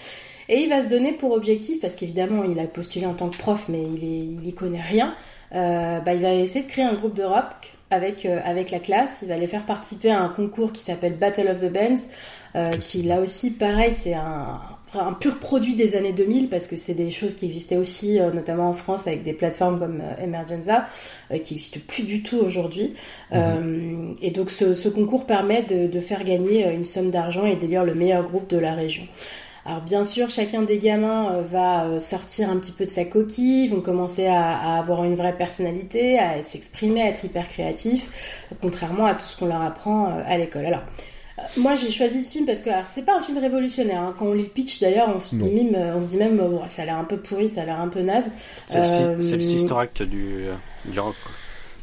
Speaker 3: Et il va se donner pour objectif, parce qu'évidemment il a postulé en tant que prof, mais il, est, il y connaît rien, euh, bah, il va essayer de créer un groupe de rock avec, euh, avec la classe. Il va les faire participer à un concours qui s'appelle Battle of the Bands, euh, qui là aussi, pareil, c'est un, un pur produit des années 2000 parce que c'est des choses qui existaient aussi euh, notamment en France avec des plateformes comme euh, Emergenza qui n'existent plus du tout aujourd'hui mhm. et donc ce, ce, concours permet de, de faire gagner une somme d'argent et d'élire le meilleur groupe de la région alors bien sûr, chacun des gamins euh, va euh, sortir un petit peu de sa coquille, vont commencer à, avoir une vraie personnalité, à s'exprimer, à être hyper créatif, contrairement à tout ce qu'on leur apprend euh, à l'école. Alors, moi, j'ai choisi ce film parce que c'est pas un film révolutionnaire. Hein. Quand on lit le pitch, d'ailleurs, on se dit même, on se dit même, ça a l'air un peu pourri, ça a l'air un peu naze.
Speaker 2: C'est le sister act du, du rock.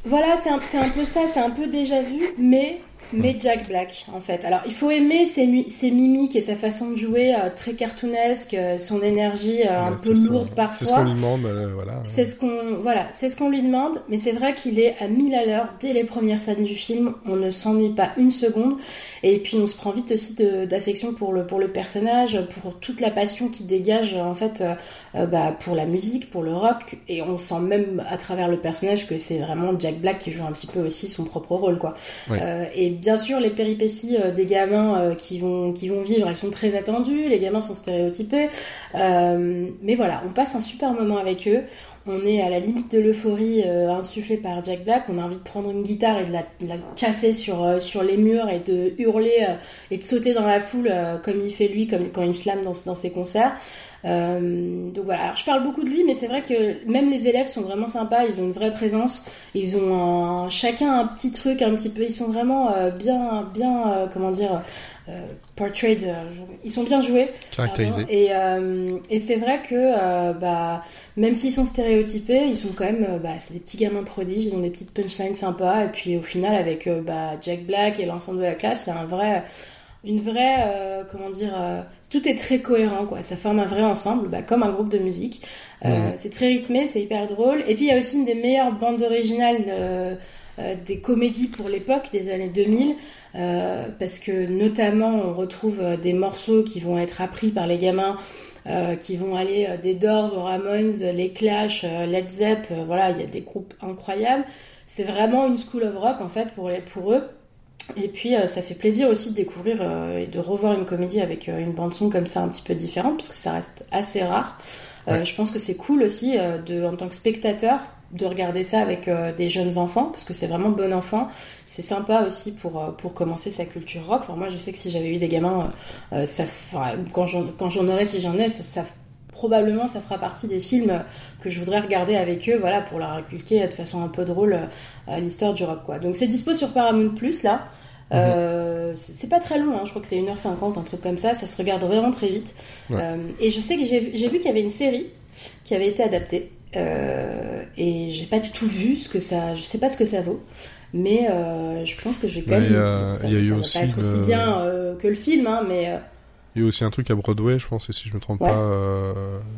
Speaker 3: Voilà, c'est un, un, peu ça, c'est un peu déjà vu, mais mais Jack Black en fait. Alors il faut aimer ses, ses mimiques et sa façon de jouer euh, très cartoonesque, euh, son énergie euh, un peu lourde parfois.
Speaker 1: C'est ce qu'on lui demande, voilà.
Speaker 3: C'est ce qu'on voilà, c'est ce qu'on lui demande, mais c'est vrai qu'il est à mille à l'heure dès les premières scènes du film. On ne s'ennuie pas une seconde et puis on se prend vite aussi d'affection pour le pour le personnage, pour toute la passion qu'il dégage en fait bah, pour la musique, pour le rock et on sent même à travers le personnage que c'est vraiment Jack Black qui joue un petit peu aussi son propre rôle quoi. et bien sûr, les péripéties euh, des gamins euh, qui, vont, qui vont vivre, elles sont très attendues, les gamins sont stéréotypés. Euh, mais voilà, on passe un super moment avec eux. On est à la limite de l'euphorie insufflée par Jack Black. On a envie de prendre une guitare et de la, casser sur, sur les murs et de hurler et de sauter dans la foule comme il fait lui, comme quand il slame dans, dans ses concerts. Euh, donc voilà, alors je parle beaucoup de lui, mais c'est vrai que même les élèves sont vraiment sympas, ils ont une vraie présence, ils ont chacun un petit truc, un petit peu, ils sont vraiment euh, bien, bien, euh, comment dire, portrayed, ils sont bien joués.
Speaker 1: Caractérisés.
Speaker 3: Et, et c'est vrai que bah, même s'ils sont stéréotypés, ils sont quand même, bah, c'est des petits gamins prodiges, ils ont des petites punchlines sympas, et puis au final, avec bah, Jack Black et l'ensemble de la classe, il y a un vrai une vraie, comment dire, tout est très cohérent, quoi. Ça forme un vrai ensemble, bah, comme un groupe de musique. Euh, c'est très rythmé, c'est hyper drôle. Et puis il y a aussi une des meilleures bandes originales euh, euh, des comédies pour l'époque, des années 2000, parce que notamment on retrouve des morceaux qui vont être appris par les gamins. qui vont aller des Doors aux Ramones, les Clash, Led Zepp, voilà, il y a des groupes incroyables. C'est vraiment une school of rock en fait pour, les, pour eux. Et puis euh, ça fait plaisir aussi de découvrir euh, et de revoir une comédie avec euh, une bande son comme ça un petit peu différente parce que ça reste assez rare. Je pense que c'est cool aussi de, en tant que spectateur de regarder ça avec des jeunes enfants parce que c'est vraiment bon enfant. C'est sympa aussi pour pour commencer sa culture rock. Enfin, moi je sais que si j'avais eu des gamins, ça, quand j'en aurais si j'en ai, ça, probablement ça fera partie des films que je voudrais regarder avec eux, voilà, pour leur inculquer de façon un peu drôle l'histoire du rock, quoi. Donc c'est dispo sur Paramount Plus là. Euh, c'est pas très long, hein. je crois que c'est 1h50, un truc comme ça, ça se regarde vraiment très vite. Euh, et je sais que j'ai vu qu'il y avait une série qui avait été adaptée, euh, et j'ai pas du tout vu ce que ça, je sais pas ce que ça vaut, mais je pense que j'ai quand même.
Speaker 1: Il y a, eu aussi.
Speaker 3: Pas être aussi bien que le film, hein, mais.
Speaker 1: Il y a aussi un truc à Broadway, je pense, et si je me trompe pas,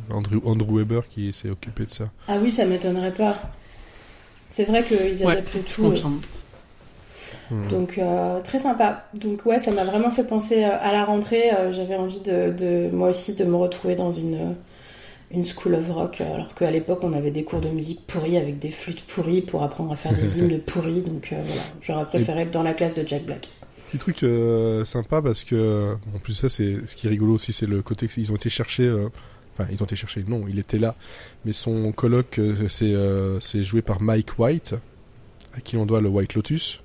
Speaker 1: Andrew, Andrew Weber qui s'est occupé de ça.
Speaker 3: Ah oui, ça m'étonnerait pas. C'est vrai qu'ils adaptent tout. Hmm. Donc euh, très sympa. Donc ouais, ça m'a vraiment fait penser euh, à la rentrée. Euh, j'avais envie de, moi aussi de me retrouver dans une une school of rock, alors qu'à l'époque on avait des cours de musique pourris avec des flûtes pourries pour apprendre à faire des <laughs> hymnes pourris. Donc voilà, j'aurais préféré être dans la classe de Jack Black.
Speaker 1: Petit truc sympa parce que en plus ça c'est ce qui est rigolo aussi, c'est le côté qu'ils ont été chercher Enfin, ils ont été chercher. Non, il était là. Mais son colloque, euh, c'est euh, c'est joué par Mike White, à qui on doit le White Lotus.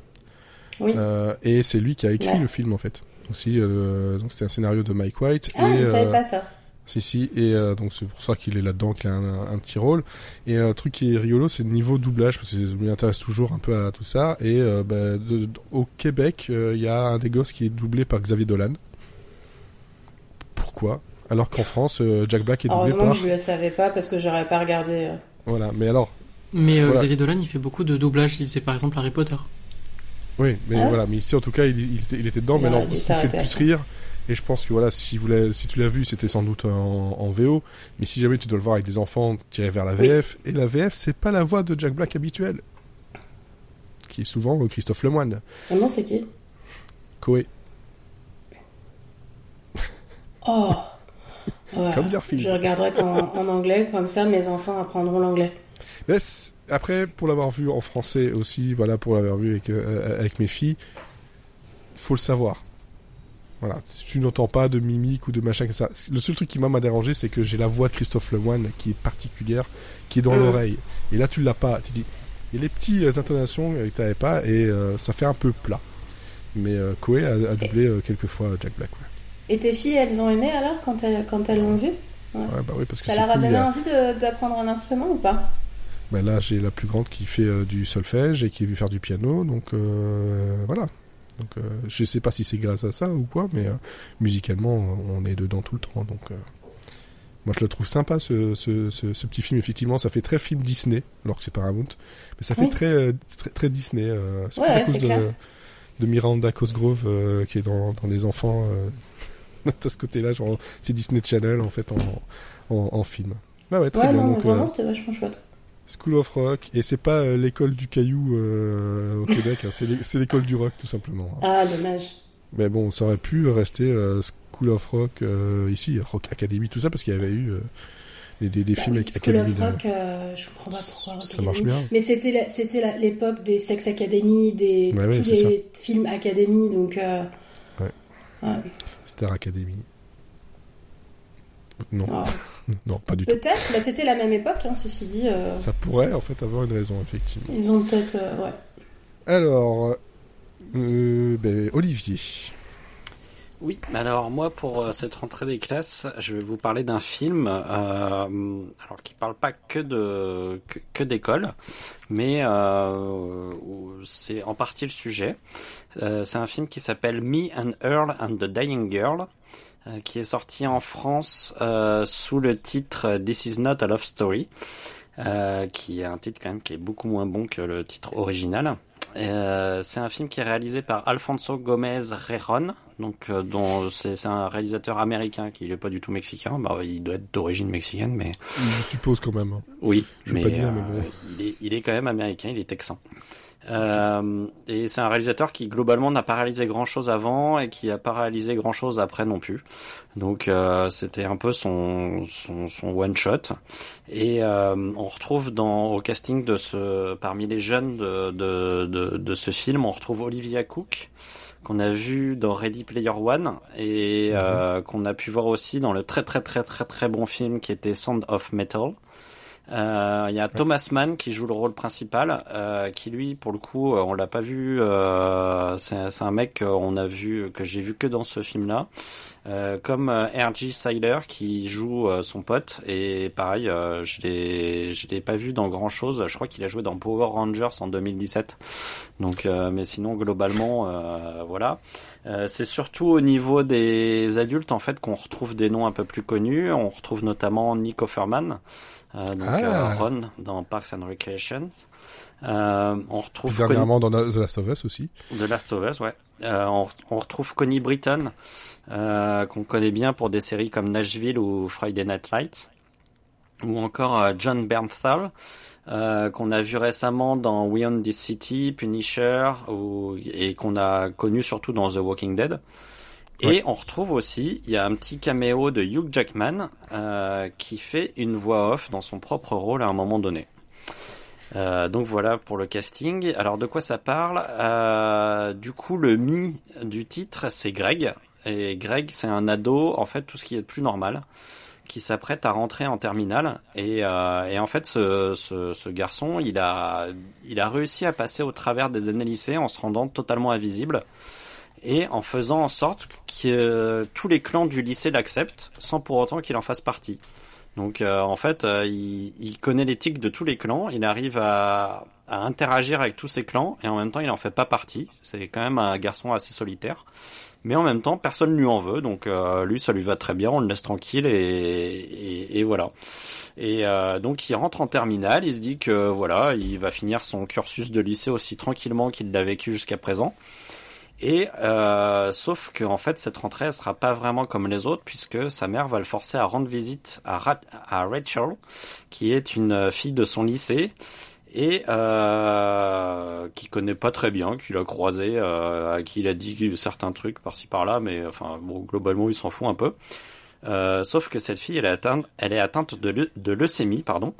Speaker 3: Oui.
Speaker 1: Euh, et c'est lui qui a écrit
Speaker 3: Ouais.
Speaker 1: le film en fait. Aussi, euh, donc c'est un scénario de Mike White.
Speaker 3: Ah,
Speaker 1: et,
Speaker 3: je savais
Speaker 1: euh,
Speaker 3: pas ça.
Speaker 1: Si, si, et euh, donc c'est pour ça qu'il est là-dedans, qu'il a un, un petit rôle. Et un truc qui est rigolo, c'est le niveau doublage, parce que je m'y intéresse toujours un peu à tout ça. Et euh, bah, de- de- au Québec, euh, il y a un des gosses qui est doublé par Xavier Dolan. Pourquoi? Alors qu'en France, euh, Jack Black est doublé par...
Speaker 3: je le savais pas parce que j'aurais pas regardé. euh.
Speaker 1: Voilà, mais alors,
Speaker 5: Mais euh,
Speaker 1: Voilà.
Speaker 5: Xavier Dolan, il fait beaucoup de doublages. Il faisait par exemple Harry Potter.
Speaker 1: oui, mais
Speaker 3: Ah
Speaker 1: voilà, mais ici en tout cas, il, il était, il était dedans,
Speaker 3: Il
Speaker 1: mais
Speaker 3: a
Speaker 1: alors, me fait le plus
Speaker 3: ça.
Speaker 1: rire, et je pense que voilà, si, vous l'avez- si tu l'as vu, c'était sans doute en, en VO, mais si jamais tu dois le voir avec des enfants, tirer vers la
Speaker 3: Oui.
Speaker 1: VF, et la VF, c'est pas la voix de Jack Black habituelle, qui est souvent Christophe Lemoine,
Speaker 3: Ah non, c'est qui?
Speaker 1: Coé,
Speaker 3: Oh Ouais.
Speaker 1: Comme Garfield.
Speaker 3: Je regarderai en anglais, comme ça mes enfants apprendront l'anglais.
Speaker 1: Mais après, pour l'avoir vu en français aussi, voilà, pour l'avoir vu avec, euh, avec mes filles, faut le savoir. Voilà, si tu n'entends pas de mimique ou de machin que ça. Le seul truc qui m'a dérangé, c'est que j'ai la voix de Christophe Lemoine qui est particulière, qui est dans
Speaker 3: Mm.
Speaker 1: l'oreille. Et là, tu l'as pas. Tu dis, il y a les petites intonations que tu n'avais pas et euh, ça fait un peu plat. Mais euh, Koé a, a doublé euh, quelques fois Jack Black. Ouais.
Speaker 3: Et tes filles, elles ont aimé alors quand elles, quand elles l'ont vu?
Speaker 1: Ouais, bah oui, parce que
Speaker 3: Ça leur a donné envie d'apprendre un instrument ou pas?
Speaker 1: Ben là, j'ai la plus grande qui fait euh, du solfège et qui veut faire du piano, donc euh, voilà. Donc, euh, je sais pas si c'est grâce à ça ou quoi, mais euh, musicalement, on est dedans tout le temps. Donc, euh, moi, je le trouve sympa ce, ce, ce, ce petit film. Effectivement, ça fait très film Disney, alors que c'est Paramount, mais ça fait
Speaker 3: Oui.
Speaker 1: très, euh, très très Disney. C'est
Speaker 3: Ouais,
Speaker 1: à cause de, Miranda Cosgrove qui est dans, dans les enfants. <laughs> À ce côté-là, genre c'est Disney Channel en fait en, en, en film. Bah ouais, très
Speaker 3: Ouais,
Speaker 1: bien.
Speaker 3: non, mais
Speaker 1: donc,
Speaker 3: vraiment c'était vachement chouette.
Speaker 1: School of Rock, et c'est pas euh, l'école du caillou euh, au Québec, hein, c'est l'é- c'est l'école du rock tout simplement. hein.
Speaker 3: Ah, dommage.
Speaker 1: Mais bon, ça aurait pu rester euh, School of Rock ici, Rock Academy, tout ça, parce qu'il y avait eu des, des, des
Speaker 3: Bah
Speaker 1: films
Speaker 3: oui,
Speaker 1: avec
Speaker 3: School
Speaker 1: Academy.
Speaker 3: of
Speaker 1: de-
Speaker 3: Rock, je comprends pas pourquoi. Rock
Speaker 1: Ça marche bien.
Speaker 3: Mais c'était l'époque des Sex Academy, des
Speaker 1: Ouais, ouais,
Speaker 3: tous
Speaker 1: c'est
Speaker 3: les films Academy, donc. euh,
Speaker 1: Star Academy. Non,
Speaker 3: ah. <laughs>
Speaker 1: non, pas du tout.
Speaker 3: Peut-être, bah, c'était la même époque, hein, ceci dit. euh,
Speaker 1: Ça pourrait en fait avoir une raison, effectivement.
Speaker 3: Ils ont peut-être. euh, ouais.
Speaker 1: Alors, euh, ben, Olivier.
Speaker 2: Oui, alors moi pour cette rentrée des classes, je vais vous parler d'un film, euh, alors qui parle pas que de que, que d'école, mais euh, c'est en partie le sujet. Euh, c'est un film qui s'appelle Me and Earl and the Dying Girl, qui est sorti en France euh, sous le titre This is not a love story, euh, qui est un titre quand même qui est beaucoup moins bon que le titre original. Euh, c'est un film qui est réalisé par Alfonso Gomez Rejon, donc euh, dont c'est c'est un réalisateur américain qui n'est pas du tout mexicain. Bah, il doit être d'origine mexicaine, mais
Speaker 1: Je suppose quand même. hein.
Speaker 2: oui,
Speaker 1: Je
Speaker 2: mais,
Speaker 1: pas dire,
Speaker 2: euh,
Speaker 1: mais bon.
Speaker 2: il, est, il est quand même américain, il est texan. Euh, et c'est un réalisateur qui globalement n'a pas réalisé grand chose avant et qui a pas réalisé grand chose après non plus. Donc euh, c'était un peu son, son, son one shot. Et euh, on retrouve dans au casting de ce parmi les jeunes de, de, de, de ce film, on retrouve Olivia Cook qu'on a vu dans Ready Player One et euh, qu'on a pu voir aussi dans le très très très très très bon film qui était Sound of Metal. Euh, Il y a Thomas Mann qui joue le rôle principal, euh, qui lui, pour le coup, euh, on l'a pas vu. Euh, c'est un mec qu'on a vu, que j'ai vu que dans ce film-là. Euh, comme R.G. Seiler qui joue son pote et pareil je l'ai je l'ai pas vu dans grand chose je crois qu'il a joué dans Power Rangers en 2017 donc euh, mais sinon globalement euh, voilà euh, c'est surtout au niveau des adultes en fait qu'on retrouve des noms un peu plus connus on retrouve notamment Nick Offerman donc
Speaker 1: Ah.
Speaker 2: euh, Ron dans Parks and Recreation euh, on retrouve
Speaker 1: Puis dernièrement dans The Last of Us aussi.
Speaker 2: de Last of Us, ouais. Euh, on, on retrouve Connie Britton, euh, qu'on connaît bien pour des séries comme Nashville ou Friday Night Lights, ou encore euh, John Bernthal, euh, qu'on a vu récemment dans We Own This City, Punisher, ou, et qu'on a connu surtout dans The Walking Dead. Et on retrouve aussi, il y a un petit caméo de Hugh Jackman euh, qui fait une voix off dans son propre rôle à un moment donné. Euh, donc voilà pour le casting. Alors de quoi ça parle? Euh, Du coup, le mi du titre, c'est Greg. Et Greg, c'est un ado, en fait, tout ce qui est de plus normal, qui s'apprête à rentrer en terminale. Et, et en fait, ce, ce, ce, garçon, il a, il a réussi à passer au travers des années lycée en se rendant totalement invisible et en faisant en sorte que tous les clans du lycée l'acceptent sans pour autant qu'il en fasse partie. Donc euh, en fait, euh, il, il, connaît l'éthique de tous les clans, il arrive à, à, interagir avec tous ces clans et en même temps il en fait pas partie. C'est quand même un garçon assez solitaire. Mais en même temps, personne lui en veut, donc euh, lui ça lui va très bien, on le laisse tranquille et, et, et voilà. Et euh, donc il rentre en terminale, il se dit que voilà, il va finir son cursus de lycée aussi tranquillement qu'il l'a vécu jusqu'à présent. Et euh, sauf que en fait cette rentrée elle sera pas vraiment comme les autres puisque sa mère va le forcer à rendre visite à, Ra à Rachel, qui est une fille de son lycée et euh, qui connaît pas très bien, qu'il a croisé, euh, à qui il a dit certains trucs par-ci par-là, mais enfin bon globalement il s'en fout un peu. Euh, sauf que cette fille elle est atteinte, de leucémie pardon.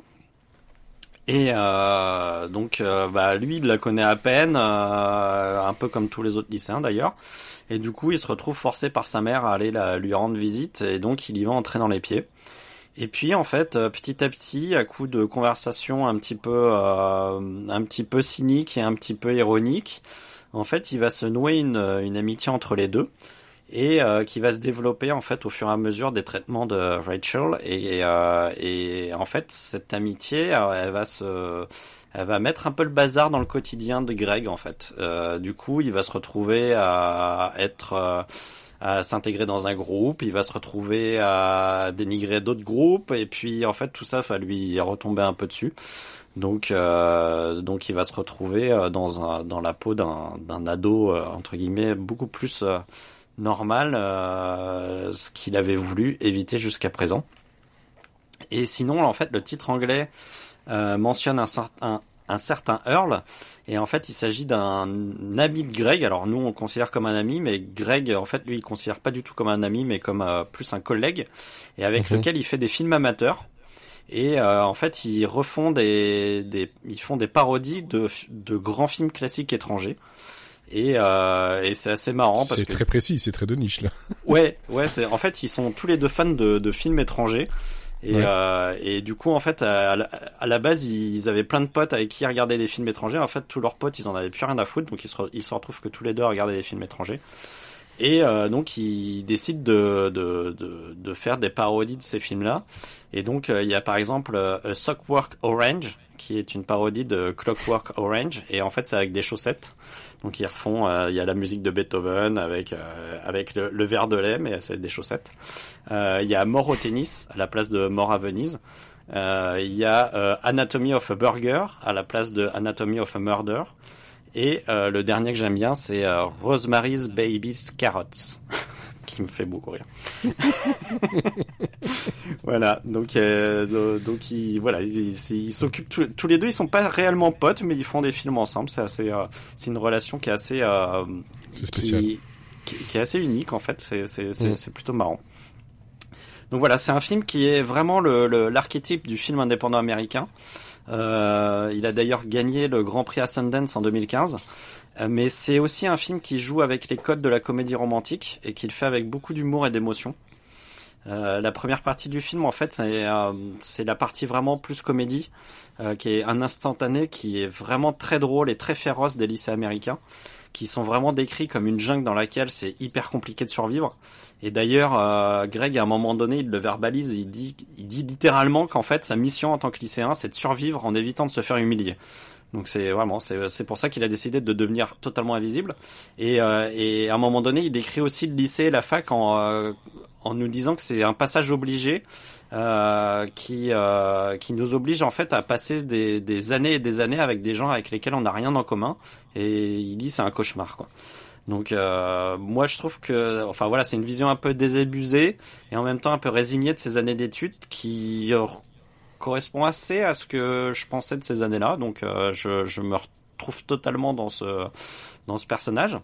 Speaker 2: Et euh, donc, euh, bah, lui, il la connaît à peine, euh, un peu comme tous les autres lycéens d'ailleurs. Et du coup, il se retrouve forcé par sa mère à aller la, lui rendre visite, et donc il y va entrer dans les pieds. Et puis, en fait, petit à petit, à coup de conversation un petit peu, un petit peu cynique et un petit peu ironique, en fait, il va se nouer une amitié entre les deux et euh, qui va se développer en fait au fur et à mesure des traitements de Rachel. Et, euh, et en fait cette amitié elle va se elle va mettre un peu le bazar dans le quotidien de Greg en fait. Euh, du coup il va se retrouver à être euh, à s'intégrer dans un groupe il va se retrouver à dénigrer d'autres groupes et puis en fait tout ça va lui retomber un peu dessus. Donc, euh, donc il va se retrouver dans, un, dans la peau d'un, d'un ado entre guillemets beaucoup plus normal, euh, ce qu'il avait voulu éviter jusqu'à présent. Et sinon, en fait, le titre anglais euh, mentionne un certain, un certain Earl, et en fait, il s'agit d'un ami de Greg. Alors nous, on le considère comme un ami, mais Greg, en fait, lui, il considère pas du tout comme un ami, mais comme euh, plus un collègue, et avec lequel il fait des films amateurs. Et euh, en fait, ils refont des, des, ils font des parodies de, de grands films classiques étrangers. Et, euh, et c'est assez marrant parce
Speaker 1: C'est
Speaker 2: que
Speaker 1: très précis, c'est très de niche là. <laughs>
Speaker 2: Ouais, ouais, c'est en fait ils sont tous les deux fans de, de films étrangers. Et,
Speaker 1: Ouais.
Speaker 2: euh, et du coup, en fait, à, la- à la base, ils avaient plein de potes avec qui ils regardaient des films étrangers. En fait, tous leurs potes, ils en avaient plus rien à foutre, donc ils se, re- ils se retrouvent que tous les deux regardaient des films étrangers. Et euh, donc, ils décident de, de, de, de faire des parodies de ces films-là. Et donc, euh, il y a par exemple euh, A Sockwork Orange, qui est une parodie de Clockwork Orange. Et en fait, c'est avec des chaussettes. Donc, ils refont. euh, Il y a la musique de Beethoven avec euh, avec le, le verre de lait, mais c'est des chaussettes. Euh, Il y a Mort au tennis à la place de Mort à Venise. Il y a Anatomy of a Burger à la place de Anatomy of a Murder. Et le dernier que j'aime bien, c'est Rosemary's Baby's Carrots, <laughs> qui me fait beaucoup rire. <laughs> voilà, donc euh, do- donc ils voilà, ils s'occupent tous, tous les deux. Ils sont pas réellement potes, mais ils font des films ensemble. C'est assez, euh, c'est une relation qui est assez, euh,
Speaker 1: spécial.
Speaker 2: qui, qui, qui est assez unique en fait. C'est
Speaker 1: Mm.
Speaker 2: c'est plutôt marrant. Donc voilà, c'est un film qui est vraiment le le- l'archétype du film indépendant américain. Il a d'ailleurs gagné le Grand Prix à Sundance en 2015. Euh, Mais c'est aussi un film qui joue avec les codes de la comédie romantique et qui le fait avec beaucoup d'humour et d'émotion. Euh, la première partie du film, en fait, c'est euh, la partie vraiment plus comédie, euh, qui est un instantané, qui est vraiment très drôle et très féroce des lycées américains, qui sont vraiment décrits comme une jungle dans laquelle c'est hyper compliqué de survivre. Et d'ailleurs, euh, Greg, à un moment donné, il le verbalise, il dit, il dit littéralement qu'en fait, sa mission en tant que lycéen, c'est de survivre en évitant de se faire humilier. Donc c'est vraiment, c'est c'est pour ça qu'il a décidé de devenir totalement invisible. Et, euh, et à un moment donné, il décrit aussi le lycée et la fac en, euh, en nous disant que c'est un passage obligé euh, qui, euh, qui nous oblige en fait à passer des, des années et des années avec des gens avec lesquels on n'a rien en commun. Et il dit c'est un cauchemar quoi. Donc euh, moi je trouve que enfin voilà c'est une vision un peu désabusée et en même temps un peu résignée de ces années d'études qui euh, correspond assez à ce que je pensais de ces années-là. Donc euh, je, me retrouve totalement dans ce dans ce personnage.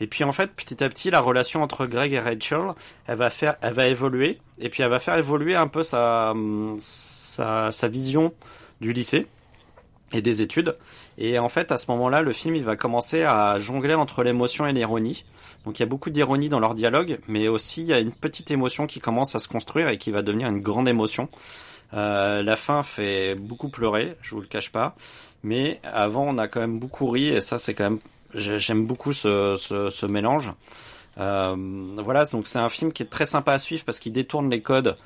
Speaker 2: Et puis en fait, petit à petit, la relation entre Greg et Rachel, elle va faire, elle va évoluer, et puis elle va faire évoluer un peu sa sa, sa vision du lycée et des études. Et en fait, à ce moment-là, le film il va commencer à jongler entre l'émotion et l'ironie. Donc il y a beaucoup d'ironie dans leur dialogue, mais aussi il y a une petite émotion qui commence à se construire et qui va devenir une grande émotion. Euh, la fin fait beaucoup pleurer, je vous le cache pas, mais avant on a quand même beaucoup ri et ça c'est quand même j'aime beaucoup ce, ce, ce mélange. Euh, voilà, donc c'est un film qui est très sympa à suivre parce qu'il détourne les codes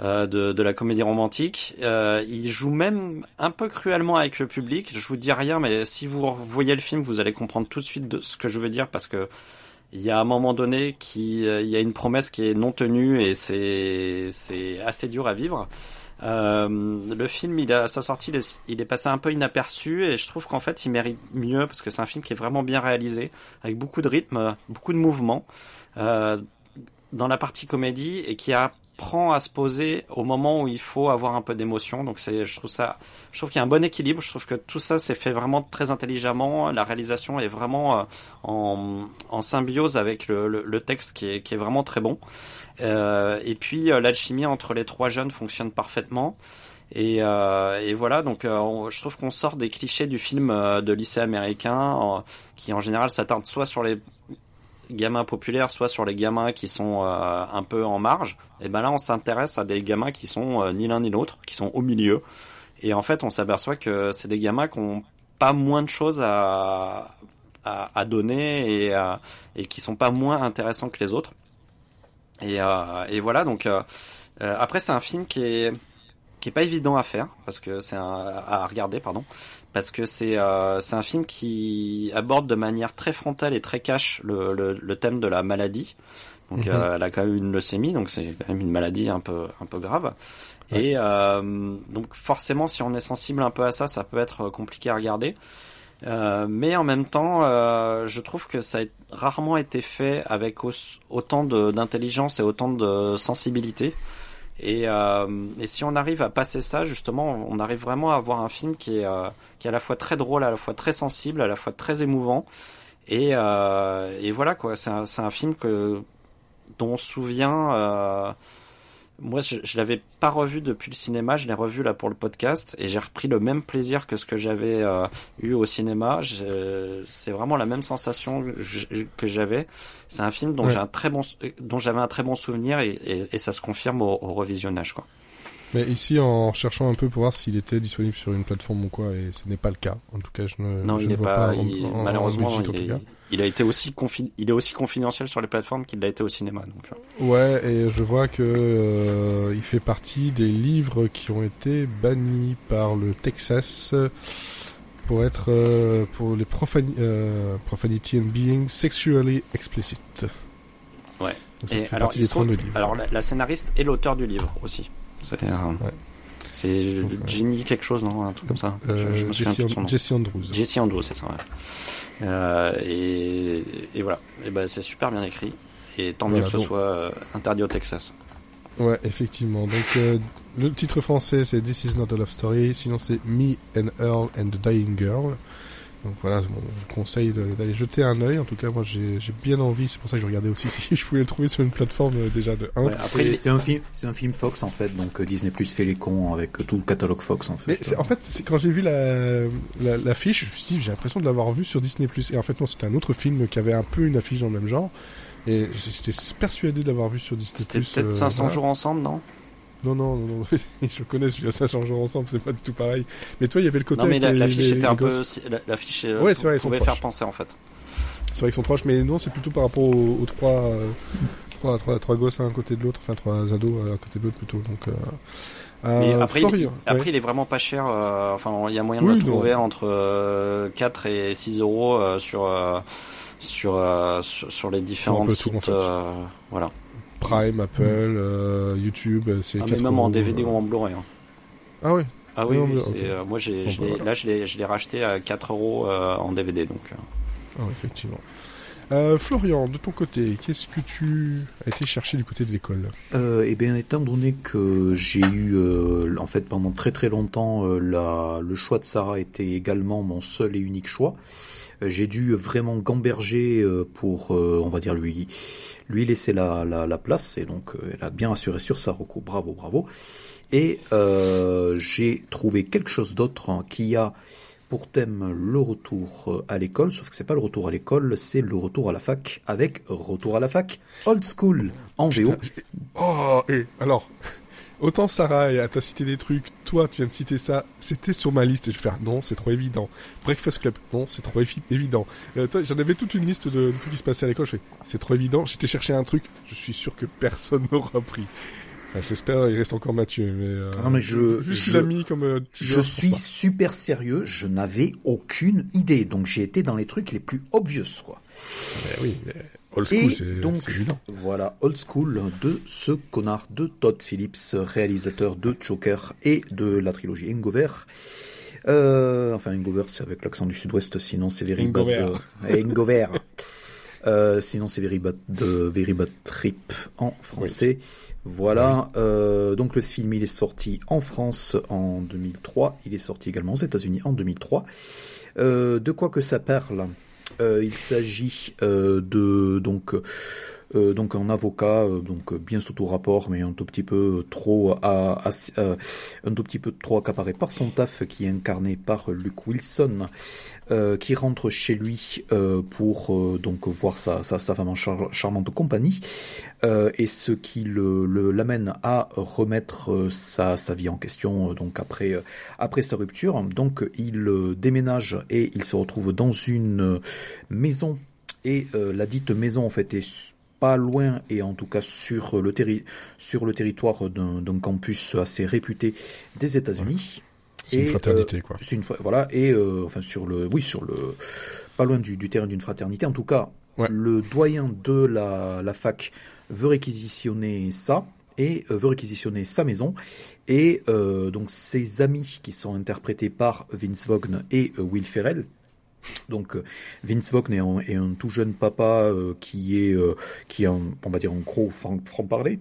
Speaker 2: euh, de, de, la comédie romantique. Euh, il joue même un peu cruellement avec le public. Je vous dis rien, mais si vous voyez le film, vous allez comprendre tout de suite de ce que je veux dire parce que il y a un moment donné qui, il y a une promesse qui est non tenue et c'est c'est assez dur à vivre. Euh, le film, il a, à sa sortie, il est, il est, passé un peu inaperçu et je trouve qu'en fait, il mérite mieux parce que c'est un film qui est vraiment bien réalisé, avec beaucoup de rythme, beaucoup de mouvement euh, dans la partie comédie et qui a apprend à se poser au moment où il faut avoir un peu d'émotion. Donc c'est, je trouve ça, je trouve qu'il y a un bon équilibre. Je trouve que tout ça s'est fait vraiment très intelligemment. La réalisation est vraiment euh, en, symbiose avec le, texte qui est, vraiment très bon. Euh, et puis euh, l'alchimie entre les trois jeunes fonctionne parfaitement. Et, voilà, donc je trouve qu'on sort des clichés du film de lycée américain, qui en général s'attarde soit sur les gamins populaires, soit sur les gamins qui sont euh, un peu en marge, et ben là on s'intéresse à des gamins qui sont euh, ni l'un ni l'autre, qui sont au milieu. Et en fait on s'aperçoit que c'est des gamins qui ont pas moins de choses à, à, à donner et, euh, et qui sont pas moins intéressants que les autres. Et, et voilà donc après c'est un film qui est qui est pas évident à faire parce que c'est à regarder pardon parce que c'est euh, c'est un film qui aborde de manière très frontale et très cash le, le, le thème de la maladie. Donc -hmm. euh, elle a quand même une leucémie, donc c'est quand même une maladie un peu un peu grave. Ouais. Et euh, donc forcément, si on est sensible un peu à ça, ça peut être compliqué à regarder. Euh, mais en même temps, euh, je trouve que ça a rarement été fait avec autant d'intelligence et autant de sensibilité. Et, euh, et, si on arrive à passer ça, justement, on arrive vraiment à avoir un film qui est, euh, qui est à la fois très drôle, à la fois très sensible, à la fois très émouvant. Et, euh, et voilà quoi, c'est un, un, film que dont on se souvient. Moi, je, je l'avais pas revu depuis le cinéma, je l'ai revu là pour le podcast et j'ai repris le même plaisir que ce que j'avais euh, eu au cinéma. C'est vraiment la même sensation que j'avais. C'est un film dont ouais. j'ai un très bon, dont j'avais un très bon souvenir et, et, et ça se confirme au, au, revisionnage, quoi.
Speaker 1: Mais ici, en cherchant un peu pour voir s'il était disponible sur une plateforme ou quoi, et ce n'est pas le cas. En tout cas, je ne.
Speaker 2: Non,
Speaker 1: je
Speaker 2: il
Speaker 1: n'est
Speaker 2: pas.
Speaker 1: pas
Speaker 2: il,
Speaker 1: en,
Speaker 2: malheureusement,
Speaker 1: en Belgique,
Speaker 2: il, est, il, a été aussi confi il est aussi confidentiel sur les plateformes qu'il l'a été au cinéma. Donc. euh.
Speaker 1: Ouais, et je vois que euh, il fait partie des livres qui ont été bannis par le Texas pour être euh, pour les profani euh, profanity and being sexually explicit.
Speaker 2: Ouais. Donc, et alors, il trouve, alors la, la, scénariste est l'auteur du livre aussi. C'est euh, ouais. C'est Ginny quelque chose, non? Un truc comme ça.
Speaker 1: Euh, je, je me souviens Jesse, son nom. Jesse Andrews.
Speaker 2: Jesse Andrews, c'est ça. Ouais. Euh, et, et, voilà. Et ben c'est super bien écrit. Et tant mieux que ce soit euh, interdit au Texas.
Speaker 1: Ouais, effectivement. Donc euh, le titre français c'est This is not a love story. Sinon c'est Me and Earl and the Dying Girl. Donc voilà, bon, je conseille d'aller jeter un œil. En tout cas, moi j'ai bien envie. C'est pour ça que je regardais aussi <laughs> si je pouvais le trouver sur une plateforme euh, déjà de 1.
Speaker 4: Ouais, après, c'est un film, c'est un film Fox en fait. Donc euh, Disney Plus fait les cons avec tout le catalogue Fox en fait.
Speaker 1: Mais en fait, quand j'ai vu la, la, la, fiche, je me suis dit j'ai l'impression de l'avoir vu sur Disney Plus. Et en fait non, c'était un autre film qui avait un peu une affiche dans le même genre. Et j'étais persuadé d'avoir vu sur Disney Plus.
Speaker 2: C'était peut-être 500 euh, jours ensemble, non?
Speaker 1: Non, non, non, non. <laughs> je connais celui-là, ça change ensemble, c'est pas du tout pareil. Mais toi, il y avait le côté.
Speaker 2: Non, mais la,
Speaker 1: les,
Speaker 2: la fiche
Speaker 1: les,
Speaker 2: était un peu. La, fiche euh,
Speaker 1: ouais, vrai,
Speaker 2: pouvait faire penser en fait.
Speaker 1: C'est vrai qu'ils sont proches, mais non, c'est plutôt par rapport aux, aux trois, euh, trois, trois, trois, gosses à un côté de l'autre, enfin trois ados à un côté de l'autre plutôt. Donc. Euh,
Speaker 2: mais après, il, après ouais. il est vraiment pas cher. Euh, enfin, il y a moyen de le trouver non. entre 4 et 6 euros sur, sur, sur, sur les différents sites. En fait. voilà.
Speaker 1: Prime, Apple, euh, YouTube, c'est
Speaker 2: ah, mais même en DVD ou en Blu-ray. Hein.
Speaker 1: Ah oui.
Speaker 2: Ah oui, oui, okay. euh, moi j'ai, bon, bah, là je l'ai, je l'ai racheté à 4 euros euh, en DVD donc.
Speaker 1: Ah, effectivement. Florian, de ton côté, qu'est-ce que tu as été chercher du côté de l'école?
Speaker 4: Euh, Eh bien, étant donné que j'ai eu, euh, en fait, pendant très très longtemps, euh, la, le choix de Sarah était également mon seul et unique choix. J'ai dû vraiment gamberger pour, on va dire, lui, lui laisser la, la, la place. Et donc, elle a bien assuré sur sa recours. Bravo, bravo. Et j'ai trouvé quelque chose d'autre hein, qui a pour thème le retour à l'école, sauf que c'est pas le retour à l'école, c'est le retour à la fac avec retour à la fac old school en VO.
Speaker 1: Oh, et alors, autant Sarah t'a cité des trucs, toi tu viens de citer ça, c'était sur ma liste et je vais faire non, c'est trop évident. Breakfast Club, non, c'est trop évident. Euh, J'en avais toute une liste de, de, trucs qui se passaient à l'école, je fais c'est trop évident, j'étais chercher un truc, je suis sûr que personne <laughs> n'aura pris. J'espère il reste encore Mathieu, mais, euh,
Speaker 4: non, mais je,
Speaker 1: vu ce qu'il a mis comme euh,
Speaker 4: je suis super sérieux, je n'avais aucune idée, donc j'ai été dans les trucs les plus obvious quoi.
Speaker 1: Mais oui, mais old school, c'est
Speaker 4: donc voilà old school de ce connard de Todd Phillips, réalisateur de Joker et de la trilogie Hangover. Euh, enfin, Hangover, c'est avec l'accent du sud-ouest, sinon c'est Very Bad.
Speaker 1: Hangover.
Speaker 4: Euh. <laughs> Euh, sinon c'est Very Bad, Very Bad Trip en français. Voilà, euh, donc le film il est sorti en France en 2003, il est sorti également aux États-Unis en 2003. Euh, de quoi que ça parle? Il s'agit euh, de donc euh, donc un avocat euh, donc bien sous tout rapport mais un tout petit peu trop à, à- euh, un tout petit peu trop accaparé par son taf qui est incarné par Luke Wilson euh, qui rentre chez lui euh, pour euh, donc voir sa, sa, sa femme en char- charmante compagnie euh, et ce qui le l'amène à remettre euh, sa, sa vie en question euh, donc après euh, après sa rupture. Donc il euh, déménage et il se retrouve dans une euh, maison. Et euh, la dite maison en fait est pas loin et en tout cas sur le, terri sur le territoire d'un campus assez réputé des États-Unis.
Speaker 1: C'est une
Speaker 4: Et,
Speaker 1: fraternité, quoi.
Speaker 4: Une voilà et euh, enfin sur le oui sur le pas loin du, du terrain d'une fraternité en tout cas
Speaker 1: Ouais.
Speaker 4: le doyen de la, la fac veut réquisitionner ça et euh, veut réquisitionner sa maison et euh, donc ses amis qui sont interprétés par Vince Vaughn et euh, Will Ferrell donc euh, Vince Vaughn est un, tout jeune papa euh, qui est euh, qui un, on va dire un gros franc, parler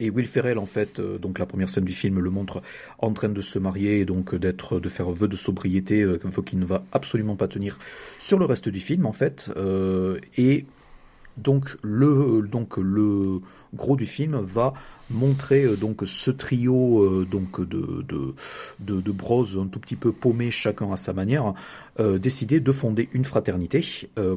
Speaker 4: et Will Ferrell, en fait, donc la première scène du film le montre en train de se marier et donc d'être, de faire vœu de sobriété, euh, vœu qui ne va absolument pas tenir sur le reste du film, en fait. Et donc le, donc le gros du film va montrer euh, donc ce trio euh, donc de, de, bros un tout petit peu paumés chacun à sa manière euh, décider de fonder une fraternité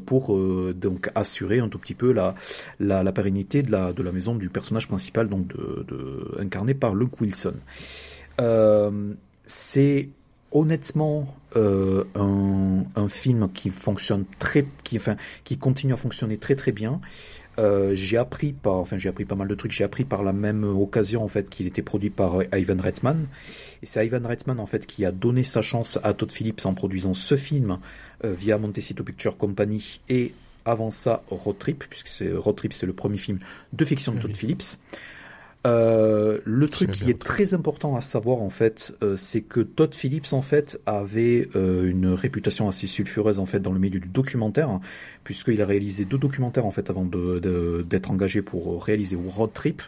Speaker 4: pour donc assurer un tout petit peu la, la, pérennité de la, maison du personnage principal donc de, incarné par Luke Wilson. C'est honnêtement euh, un, un film qui fonctionne très, qui, enfin, qui continue à fonctionner très très bien. Euh, j'ai appris par, enfin j'ai appris pas mal de trucs. J'ai appris par la même occasion en fait qu'il était produit par euh, Ivan Reitman. Et c'est Ivan Reitman en fait qui a donné sa chance à Todd Phillips en produisant ce film euh, via Montecito Picture Company et avant ça Road Trip puisque Road Trip c'est le premier film de fiction de Todd
Speaker 1: oui.
Speaker 4: Phillips. Euh, le truc qui est très important à savoir en fait, euh, c'est que Todd Phillips en fait avait euh, une réputation assez sulfureuse en fait dans le milieu du documentaire, hein, puisqu'il a réalisé deux documentaires en fait avant de- de- d'être engagé pour réaliser Road Trip.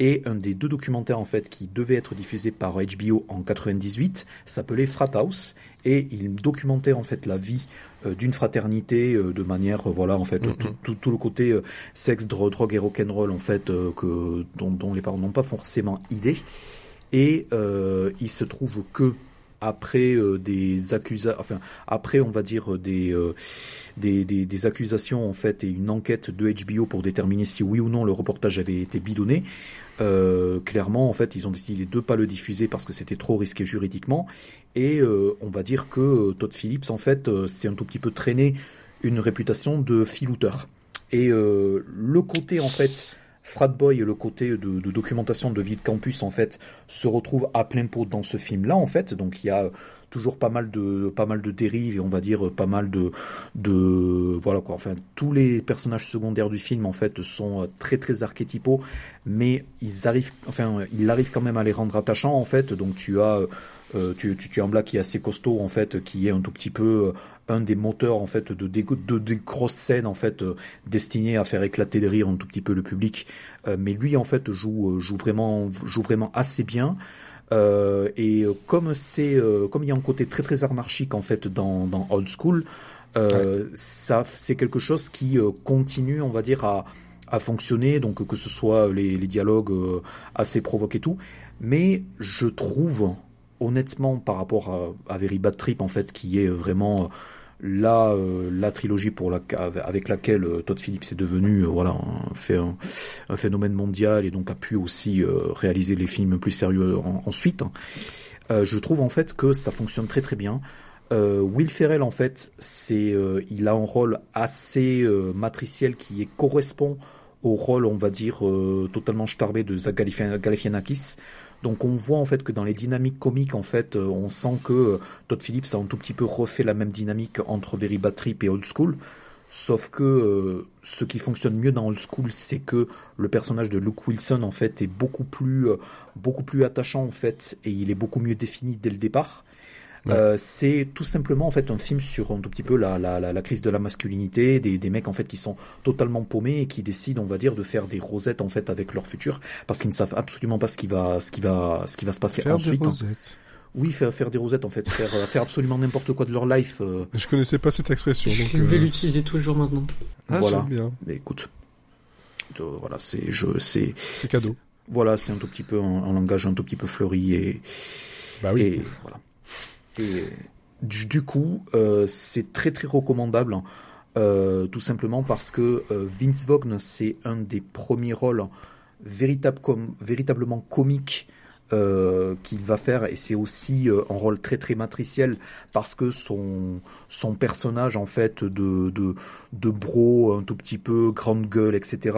Speaker 4: Et un des deux documentaires en fait qui devait être diffusé par HBO en 98 s'appelait Frat House et il documentait en fait la vie d'une fraternité euh, de manière euh, voilà en fait
Speaker 1: Mhm.
Speaker 4: tout, tout, tout le côté euh, sexe, dro- drogue et rock'n'roll en fait euh, que dont, dont les parents n'ont pas forcément idée. Et euh, il se trouve que après euh, des accusations, enfin après on va dire des, euh, des, des accusations en fait et une enquête de HBO pour déterminer si oui ou non le reportage avait été bidonné. Euh, clairement, en fait, ils ont décidé de pas le diffuser parce que c'était trop risqué juridiquement. Et euh, on va dire que euh, Todd Phillips, en fait, euh, c'est un tout petit peu traîné une réputation de filouteur. Et euh, le côté, en fait, frat boy et le côté de, documentation de vie de campus, en fait, se retrouve à plein pot dans ce film-là, en fait. Donc il y a toujours pas mal de pas mal de dérives et on va dire pas mal de de voilà quoi enfin tous les personnages secondaires du film en fait sont très très archétypaux mais ils arrivent enfin il arrive quand même à les rendre attachants en fait donc tu as euh, tu, tu, tu as un Black qui est assez costaud en fait qui est un tout petit peu euh, un des moteurs en fait de des, de, des grosses scènes en fait euh, destinées à faire éclater de rire un tout petit peu le public. Euh, mais lui en fait joue euh, joue vraiment joue vraiment assez bien. Euh, et euh, comme c'est euh, comme il y a un côté très très anarchique en fait dans, dans Old School, euh, ça c'est quelque chose qui euh, continue, on va dire, à, à fonctionner. Donc que ce soit les, les dialogues euh, assez provoqués et tout, mais je trouve honnêtement, par rapport à, Very Bad Trip, en fait, qui est vraiment la, euh, la trilogie pour la, avec laquelle euh, Todd Phillips est devenu euh, voilà un, fait un, phénomène mondial et donc a pu aussi réaliser les films plus sérieux ensuite. je trouve en fait que ça fonctionne très très bien. Will Ferrell en fait c'est il a un rôle assez matriciel qui correspond au rôle on va dire totalement starbé de Zach Galifianakis. Donc on voit en fait que dans les dynamiques comiques, en fait, euh, on sent que euh, Todd Phillips a un tout petit peu refait la même dynamique entre Very Bad Trip et Old School. Sauf que euh, ce qui fonctionne mieux dans Old School, c'est que le personnage de Luke Wilson en fait est beaucoup plus beaucoup plus attachant en fait et il est beaucoup mieux défini dès le départ. Euh, c'est tout simplement en fait un film sur un tout petit peu la, la, la, crise de la masculinité, des, des mecs en fait qui sont totalement paumés et qui décident, on va dire, de faire des rosettes en fait avec leur futur parce qu'ils ne savent absolument pas ce qui va, ce qui va, ce qui va se passer
Speaker 1: faire
Speaker 4: ensuite.
Speaker 1: Des hein. rosettes.
Speaker 4: Oui, faire, faire des rosettes en fait, faire, euh, faire absolument n'importe quoi de leur life. Euh.
Speaker 1: Je connaissais pas cette expression. Donc,
Speaker 5: je vais l'utiliser tous les jours maintenant.
Speaker 1: Ah,
Speaker 4: voilà.
Speaker 1: Bien.
Speaker 4: Mais écoute, voilà, c'est je, c'est.
Speaker 1: C'est cadeau.
Speaker 4: Voilà, c'est un tout petit peu un, langage un tout petit peu fleuri et.
Speaker 1: Bah oui.
Speaker 4: Et voilà. Et du, coup, euh, c'est très très recommandable, euh, tout simplement parce que euh, Vince Vaughn, c'est un des premiers rôles véritable véritablement comiques qu'il va faire. Et c'est aussi un rôle très très matriciel parce que son son personnage en fait de de de bro un tout petit peu grande gueule etc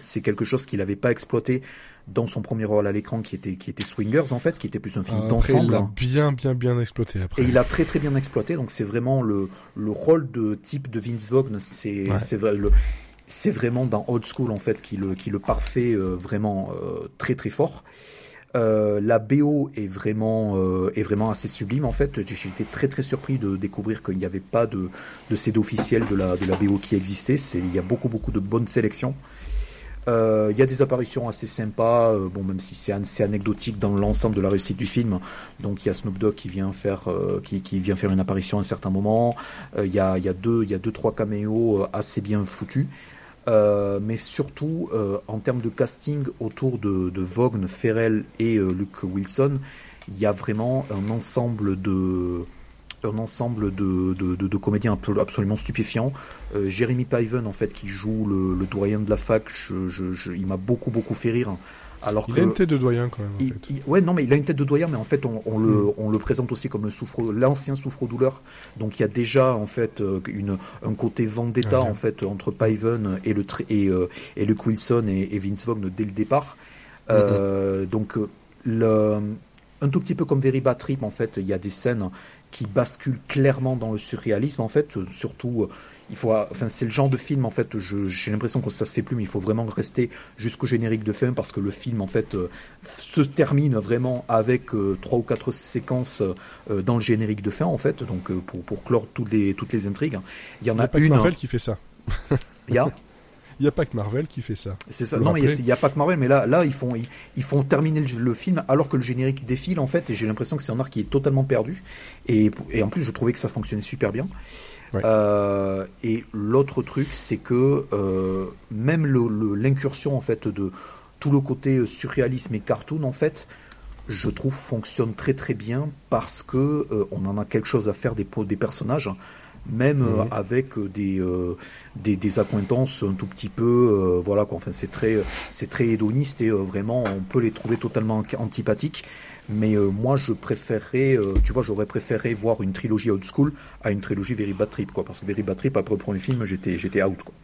Speaker 4: c'est quelque chose qu'il n'avait pas exploité dans son premier rôle à l'écran qui était qui était Swingers en fait, qui était plus un film d'ensemble.
Speaker 1: Il a bien bien bien exploité après.
Speaker 4: Et il a très très bien exploité. Donc c'est vraiment le le rôle de type de Vince Vaughn, c'est c'est le c'est vraiment dans Old School en fait qui le qui le parfait euh, vraiment euh, très très fort. Euh, la BO est vraiment euh, est vraiment assez sublime en fait. J'ai été très très surpris de découvrir qu'il n'y avait pas de de CD officiel de la de la BO qui existait. C'est il y a beaucoup beaucoup de bonnes sélections. Euh, il y a des apparitions assez sympas, euh, bon même si c'est anecdotique dans l'ensemble de la réussite du film. Donc il y a Snoop Dogg qui vient faire euh, qui, qui, vient faire une apparition à un certain moment. Il y a il y a deux il y a deux trois caméos assez bien foutus. mais surtout en termes de casting autour de, de Vaughn, Ferrell et Luke Wilson, il y a vraiment un ensemble de un ensemble de, de, de, comédiens absolument stupéfiants. Euh, Jérémy Piven, en fait, qui joue le, le doyen de la fac, je, il m'a beaucoup, beaucoup fait rire. Alors
Speaker 1: il a une tête de doyen quand même.
Speaker 4: ouais, non, mais il a une tête de doyen, mais en fait, on, le, hmm. on le présente aussi comme le souffre, l'ancien souffre-douleur. Donc il y a déjà en fait euh, une, un côté vendetta en fait entre Piven et le et, euh, et Luke Wilson et, Vince Vaughn dès le départ. Hmm. euh, donc le, un tout petit peu comme Very Bad Trip, en fait, il y a des scènes qui bascule clairement dans le surréalisme en fait surtout euh, il faut enfin c'est le genre de film en fait j'ai l'impression que ça se fait plus mais il faut vraiment rester jusqu'au générique de fin parce que le film en fait euh, se termine vraiment avec euh, trois ou quatre séquences dans le générique de fin en fait donc pour pour clore toutes les toutes les intrigues.
Speaker 1: Il y en a, a une Marvel qui fait ça.
Speaker 4: Il y a
Speaker 1: il n'y a pas que Marvel qui fait ça.
Speaker 4: C'est ça. Non, mais il n'y a, pas que Marvel, mais là, là, ils font, ils, font terminer le, film alors que le générique défile en fait, et j'ai l'impression que c'est un art qui est totalement perdu. Et, et, en plus, je trouvais que ça fonctionnait super bien. Euh, et l'autre truc, c'est que euh, même l'incursion en fait de tout le côté surréalisme et cartoon en fait, je trouve fonctionne très très bien parce que euh, on en a quelque chose à faire des, des personnages même euh, avec euh, des, euh, des, des accointances un tout petit peu voilà quoi. Enfin c'est très c'est très hédoniste et vraiment on peut les trouver totalement antipathiques. Mais moi je préférerais tu vois j'aurais préféré voir une trilogie old school à une trilogie Very Bad Trip quoi. Parce que Very Bad Trip après le premier film j'étais j'étais out quoi.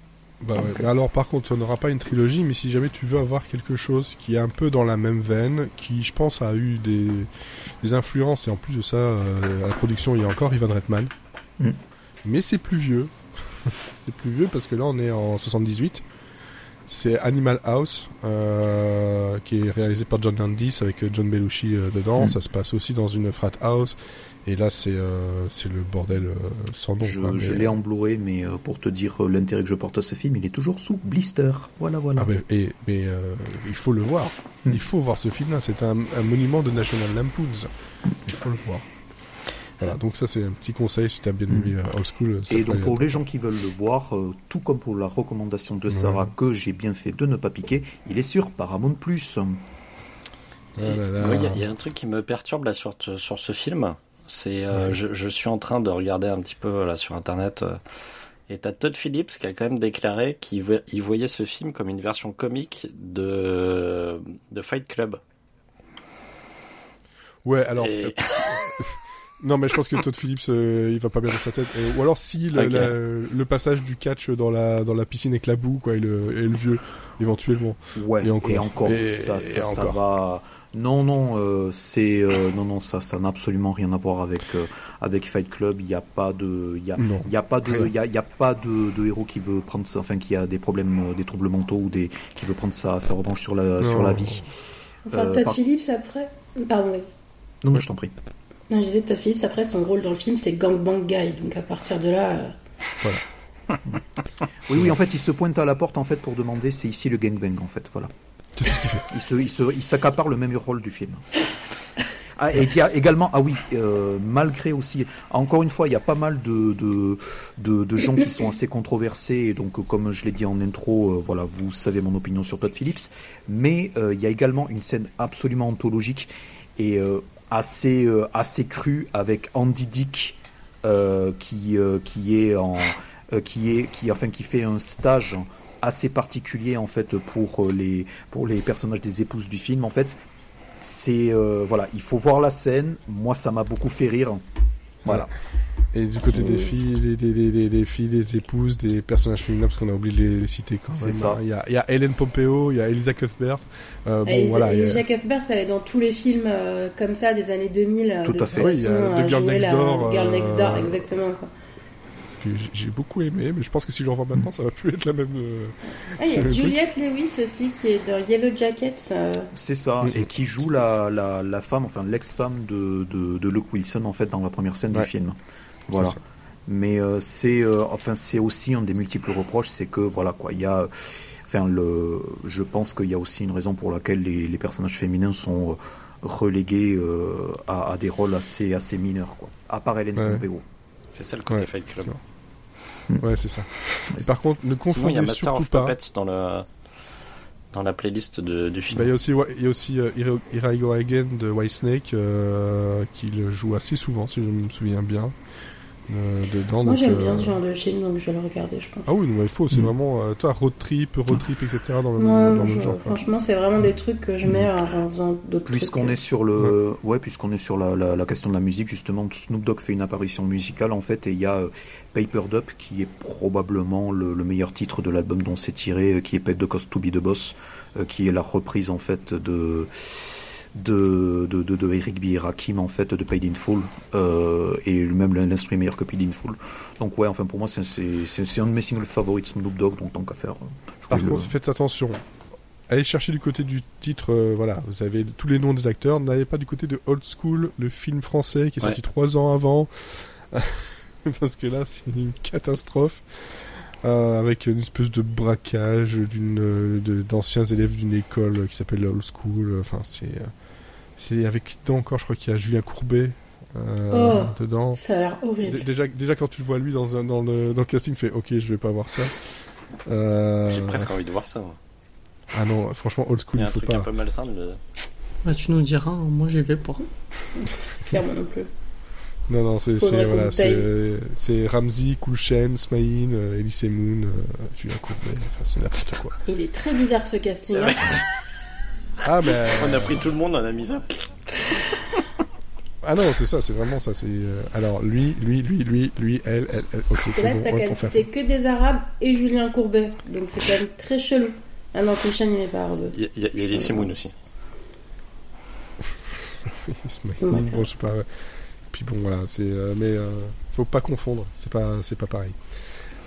Speaker 1: Bah alors par contre, on n'aura pas une trilogie, mais si jamais tu veux avoir quelque chose qui est un peu dans la même veine, qui je pense a eu des, des influences, et en plus de ça, à la production il y a encore Ivan Reitman, mm mais c'est plus vieux. c'est plus vieux parce que là on est en 78. C'est Animal House, euh, qui est réalisé par John Landis avec John Belushi euh, dedans. Mm. Ça se passe aussi dans une frat house. Et là, c'est euh, le bordel sans nom.
Speaker 4: Je, l'ai en mais pour te dire l'intérêt que je porte à ce film, il est toujours sous blister. Voilà, voilà.
Speaker 1: Ah, et, mais il faut le voir. Mm. Il faut voir ce film-là. C'est un, un, monument de National Lampoons. Il faut le voir donc ça c'est un petit conseil si tu as bien aimé mm. Old School.
Speaker 4: Et donc pour les gens qui veulent le voir, euh, tout comme pour la recommandation de Sarah que j'ai bien fait de ne pas piquer, il est sur Paramount Plus.
Speaker 1: Ah
Speaker 2: il y a- il y, a un truc qui me perturbe là sur, sur ce film. C'est, euh,
Speaker 1: Ouais.
Speaker 2: je, je suis en train de regarder un petit peu là sur internet. euh, et t'as Todd Phillips qui a quand même déclaré qu'il vo- il voyait ce film comme une version comique de, de Fight Club.
Speaker 1: Ouais, alors.
Speaker 2: Et-
Speaker 1: euh, <laughs> non, mais je pense que Todd Phillips, euh, il va pas bien dans sa tête. Et- ou alors, si le,
Speaker 2: Ok.
Speaker 1: la- le passage du catch dans la, dans la piscine avec la boue, quoi, et le, et le vieux, éventuellement.
Speaker 4: Ouais,
Speaker 1: Et encore. Et-
Speaker 4: ça, ça,
Speaker 1: et
Speaker 4: ça
Speaker 1: encore.
Speaker 4: va. Non, non, euh, c'est euh, non, non, ça, ça n'a absolument rien à voir avec euh, avec Fight Club. Il n'y a pas de, il y a, y a pas de, il y a, il y a pas de, de héros qui veut prendre, enfin, qui a des problèmes, euh, des troubles mentaux ou des, qui veut prendre sa, sa revanche sur la, sur
Speaker 1: Non.
Speaker 4: la vie.
Speaker 3: Enfin,
Speaker 4: Euh,
Speaker 3: Todd
Speaker 4: par-
Speaker 3: Phillips après. Pardon, vas-y.
Speaker 4: Non, mais je t'en prie.
Speaker 3: Non, je disais Todd Phillips après, son rôle dans le film, c'est gangbang guy. Donc à partir de là. euh, <laughs>
Speaker 4: Oui, oui, en fait, il se pointe à la porte en fait pour demander c'est ici le gangbang en fait, voilà. Il se, il se, il s'accapare le même rôle du film. Ah, et il y a également, ah oui, euh, malgré aussi, encore une fois, il y a pas mal de, de, de, de gens qui sont assez controversés, et donc comme je l'ai dit en intro, euh, voilà, vous savez mon opinion sur Todd Phillips, mais euh, il y a également une scène absolument anthologique et euh, assez, euh, assez crue avec Andy Dick euh, qui, euh, qui est en, qui est, qui, enfin, qui fait un stage assez particulier en fait pour les, pour les personnages des épouses du film. En fait, c'est voilà, il faut voir la scène. Moi, ça m'a beaucoup fait rire. Voilà.
Speaker 1: Et du côté des filles, des, des, des, des- des filles, des épouses, des personnages féminins, parce qu'on a oublié de les, les citer quand
Speaker 4: C'est
Speaker 1: même.
Speaker 4: ça.
Speaker 1: hein. Il y a, il y a Hélène Pompeo, il y a Elisa Cuthbert. Euh, bon,
Speaker 3: Elisa-
Speaker 1: voilà.
Speaker 3: Elisa Cuthbert, elle est dans tous les films euh, comme ça des années 2000. euh,
Speaker 4: Tout
Speaker 3: de
Speaker 4: à fait.
Speaker 1: il y a The Girl Next
Speaker 3: la
Speaker 1: Door,
Speaker 3: Girl
Speaker 1: euh,
Speaker 3: Next Door, exactement.
Speaker 1: Que j'ai- beaucoup aimé, mais je pense que si je le revois maintenant, ça va plus être la même. euh,
Speaker 3: Ah, il y a
Speaker 1: truc.
Speaker 3: Juliette Lewis aussi qui est dans Yellow Jackets. euh,
Speaker 4: C'est ça, et qui joue la, la, la femme, enfin l'ex-femme de, de, de Luke Wilson en fait dans la première scène
Speaker 1: Ouais.
Speaker 4: du film. Voilà. Mais euh, c'est, euh, enfin c'est aussi un des multiples reproches, c'est que voilà quoi, il y a, enfin le, je pense qu'il y a aussi une raison pour laquelle les, les personnages féminins sont relégués euh, à, à des rôles assez assez mineurs quoi. À part Hélène
Speaker 1: Ouais.
Speaker 4: Pompeo.
Speaker 2: C'est ça le côté
Speaker 1: Ouais,
Speaker 2: Fight Club.
Speaker 1: Ouais, c'est ça. Et par contre, ne
Speaker 2: Sinon, il y
Speaker 1: confondez
Speaker 2: a Master
Speaker 1: surtout
Speaker 2: of
Speaker 1: pas.
Speaker 2: Dans, le, dans la playlist de, du film.
Speaker 1: Bah, il y a aussi, ouais, il y a aussi euh, Ira- Iraigo Hagen de Whitesnake euh, qui le joue assez souvent, si je me souviens bien. euh, dedans.
Speaker 3: Moi j'aime
Speaker 1: euh,
Speaker 3: bien ce genre de film, donc je vais le regarder, je pense.
Speaker 1: Ah oui, non, il faut, c'est
Speaker 4: Mm.
Speaker 1: vraiment, euh, toi, road trip, road trip, etc. dans le, dans
Speaker 3: je-
Speaker 1: genre.
Speaker 3: franchement, c'est vraiment des trucs que je mets en, en faisant d'autres.
Speaker 4: Puisqu'on est sur le, ouais, puisqu'on est sur la, la, la question de la musique, justement, Snoop Dogg fait une apparition musicale en fait, et il y a euh, Papered Up qui est probablement le, le meilleur titre de l'album dont c'est tiré, euh, qui est Pet the Cost to Be the Boss, euh, qui est la reprise en fait de de, de, de, de Eric B. Rakim en fait de Paid in Full euh, et même l'instrument meilleur que Paid in Full donc ouais enfin pour moi c'est c'est- c'est c'est un de mes singles favoris de Snoop Dogg donc tant qu'à faire euh,
Speaker 1: Par
Speaker 4: le-
Speaker 1: contre, faites attention. Allez chercher du côté du titre, euh, voilà, vous avez tous les noms des acteurs. N'allez pas du côté de Old School, le film français qui est sorti trois ans avant. <laughs> Parce que là, c'est une catastrophe. Euh, avec une espèce de braquage d'une euh, d'anciens élèves d'une école qui s'appelle Old School. Enfin, c'est euh, c'est avec dedans encore, je crois qu'il y a Julien Courbet euh,
Speaker 3: Oh.
Speaker 1: dedans.
Speaker 3: Ça a l'air horrible.
Speaker 1: Dé- Déjà, déjà quand tu le vois lui dans, un, dans, le, dans le casting, tu fais ok, je vais pas voir ça. Euh,
Speaker 2: J'ai presque envie de voir ça. moi.
Speaker 1: Ah non, franchement, old
Speaker 2: Il
Speaker 1: school,
Speaker 2: y a
Speaker 1: il
Speaker 2: un
Speaker 1: faut
Speaker 2: truc
Speaker 1: pas.
Speaker 2: un peu malsain. mais-
Speaker 5: Bah, tu nous diras, hein, moi j'y vais pas.
Speaker 3: Clairement non plus.
Speaker 1: Non, non, c'est voilà, c'est c'est Ramsey, Kulchen, Smaïn, euh, Elise Moon, euh, Julien Courbet, enfin c'est n'importe quoi.
Speaker 3: Il est très bizarre ce casting. hein. <laughs>
Speaker 1: Ah mais
Speaker 2: On a pris tout le monde, on a mis ça.
Speaker 1: ah non, c'est ça, c'est vraiment ça. C'est euh, alors lui, lui, lui, lui, lui, elle, elle, elle. Ok, c'est
Speaker 3: là,
Speaker 1: bon,
Speaker 3: t'as
Speaker 1: faire.
Speaker 3: cité que des Arabes et Julien Courbet. Donc c'est quand même très chelou. Ah non, Kulchen, il est pas arabe.
Speaker 2: Il y a, il y a, il y a les aussi. <laughs>
Speaker 3: Ouais,
Speaker 1: bon, je sais pas. Puis bon, voilà, c'est euh, mais euh, faut pas confondre. C'est pas, c'est pas pareil.